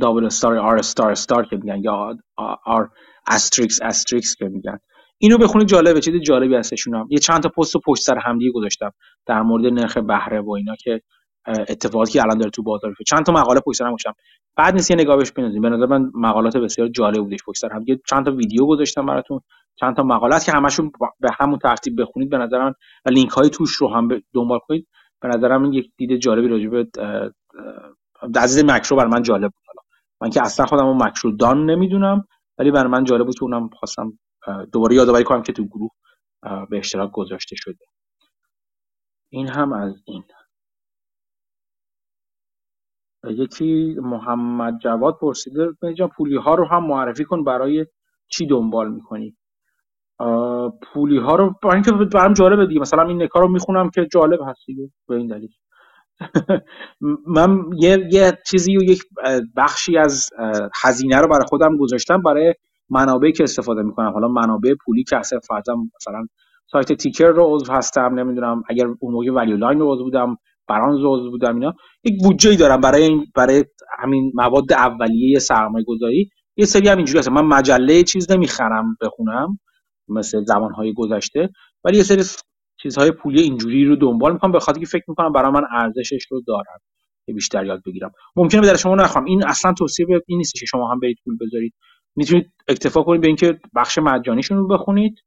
دابل استار آر استار استار که میگن یا R asterisk asterisk که میگن. اینو بخونید جالبه چیز جالبی هستشون هم. یه چند تا پست پشت سر همدیگه گذاشتم در مورد نرخ بهره و اینا که اتفاقاتی که الان داره تو بازار میفته. چند تا مقاله پشت سر گذاشتم. بد نیست یه نگاه بهش بندازید به نظر من مقالات بسیار جالب بودش پشت سر هم. یه چند تا ویدیو گذاشتم براتون. چند تا مقالات که همشون به همون ترتیب بخونید به نظر من. و لینک های توش رو هم دنبال کنید. به نظر من یک دید جالبی راجع به عزیز مکرو برای من جالب بود. من که اصلا خودم مکرو دان نمی‌دونم ولی برای من جالب بود که اونم خواستم دوباره یادآوری کنم که تو گروه به اشتراک گذاشته شده. این هم از این. یکی محمد جواد پرسیده پولی ها رو هم معرفی کن برای چی دنبال می‌کنی؟ پولی ها رو برای اینکه برام جالبه دیگه. مثلا این نکار رو می‌خونم که جالب هست دیگه به این دلیل. من یه, یه چیزی و یک بخشی از هزینه رو برای خودم گذاشتم برای منابعی که استفاده می‌کنم. حالا منابع پولی که اصلا فرضاً مثلا سایت تیکر رو عضو هستم نمی‌دونم اگر اون موقع ولیو لاین رو عضو بودم برانز رو عضو بودم اینا یک بودجه دارم برای این برای همین مواد اولیه سرمایه گذاری یه سری هم اینجوری هست. من مجله چیز نمی‌خرم بخونم. مثل زمانهای گذشته. ولی یه سری چیزهای پولی اینجوری رو دنبال می‌کنم به خاطر که فکر می‌کنم برای من ارزشش رو دارم که بیشتر یاد بگیرم. ممکنه در شما نخوام. این اصلا توصیه به این نیست که شما هم برید پول بذارید. می‌تونید اکتفا کنید به اینکه بخش مجانیشون رو بخونید.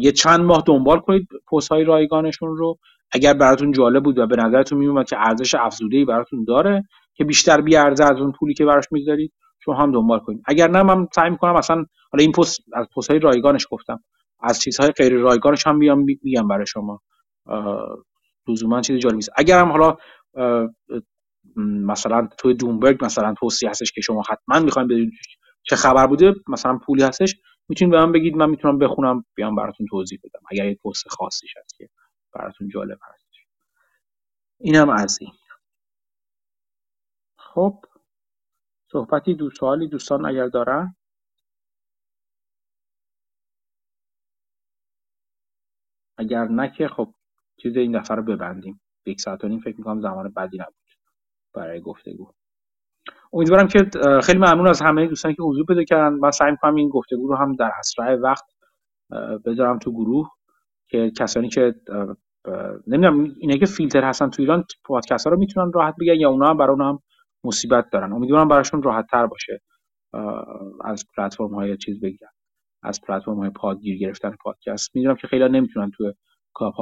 یه چند ماه دنبال کنید پست های رایگانشون رو. اگر براتون جالب بود و به نظرتون میومد که ارزش افزوده ای براتون داره که بیشتر بیارزه از اون پولی که براش می‌ذارید شما هم دنبال کنید اگر نه من سعی می‌کنم اصلا حالا این پست از پست های رایگانش گفتم. از چیزهای غیر رایگانش هم میام میگم برای شما. لزوما چیز جالبی نیست. اگر هم حالا مثلا توی دومبرگ مثلا توصیه هستش که شما حتما می‌خواین بدونید چه خبر بوده مثلا پولی هستش می‌تونید به من بگید من می‌تونم بخونم بیام براتون توضیح بدم. اگر یک پست خاصیش هست که براتون جالب هست. اینم از این. خب صحبتی دو سوالی دوستان اگر دارن. اگر نه که خب چیز این دفعه رو ببندیم. یک ساعت و نیم فکر می‌کنم زمان بدی نبود برای گفتگو. امیدوارم که خیلی ممنون از همه دوستانی که حضور پیدا کردن. من سعی می‌کنم این گفتگو رو هم در اسرع وقت بذارم تو گروه که کسانی که نمی‌دونم اینه که فیلتر هستن تو ایران پادکست ها رو می‌تونن راحت بگن یا اونا هم برای اونا هم مصیبت دارن. امیدوارم براشون راحت تر باشه از پلتفرم های چیز بگیرن از پلتفرم های پادگیر گرفتن پادکست. می‌دونم که خیلی نمی‌تونن تو کاپ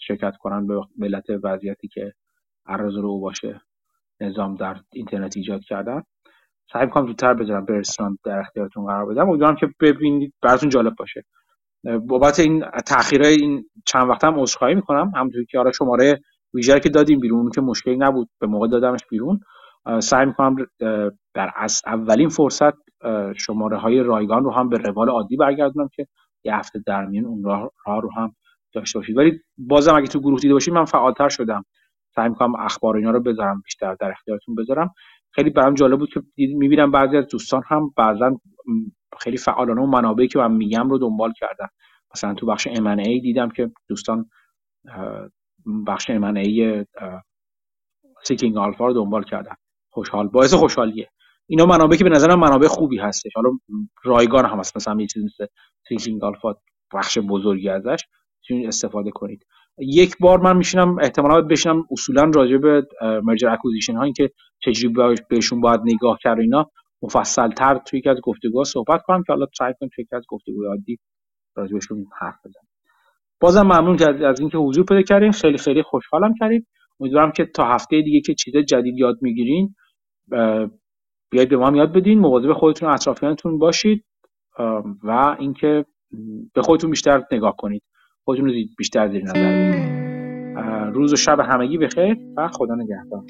شرکت کنن به ملت وضعیتی که عرض رو باشه نظام در اینترنت ایجاد کردن. سعی می‌کنم زودتر بذارم برسونم در اختیارتون قرار بدم. امیدوارم که ببینید براتون جالب باشه. بابت این تاخیرای این چند وقت هم عذرخواهی می‌کنم. همونطوری که آره شماره ویژه که دادیم بیرون که مشکلی نبود به موقع دادمش بیرون. سعی می‌کنم در از اولین فرصت شماره های رایگان رو هم به روال عادی برگردونم که یه هفته در میان اون راه, رو هم داشته باشید. ولی بازم اگه تو گروه دیده باشید من فعالتر شدم. سعی می‌کنم اخبار اینا رو بذارم بیشتر در اختیارتون بذارم. خیلی برام جالب بود که می‌بینم بعضی از دوستان هم بعضا خیلی فعالانه و منابعی که من میگم رو دنبال کردن. مثلا تو بخش ای دیدم که دوستان بخش ای Seeking Alpha رو دنبال کردن. خوشحال باعث خوشحالیه. اینا منابعی که به نظرم منابع خوبی هستش. حالا رایگان هم هست. مثلا یه چیزی مثل Seeking Alpha بخش بزرگی ازش استفاده کنید. یک بار من میشینم احتمالا بشینم اصولا راجع به merger acquisition هایی که چجوری بهشون باید نگاه کرد اینا. مفصل تر توی یکی از گفتگوها صحبت کنم که حالا سعی کنم توی یکی از گفتگوهای عادی راجع بهشون حرف بزنم بازم ممنون که از اینکه حضور پیدا کردیم خیلی خیلی خوشحالم کردیم. امیدوارم که تا هفته دیگه که چیز جدید یاد می‌گیرین بیاید به ما یاد بدین مواظب خودتون و اطرافیانتون باشید. و اینکه به خودتون بیشتر نگاه کنید. خودتون رو بیشتر زیر نظر بگیرید. روز و شب همگی بخیر و خدا نگهدار.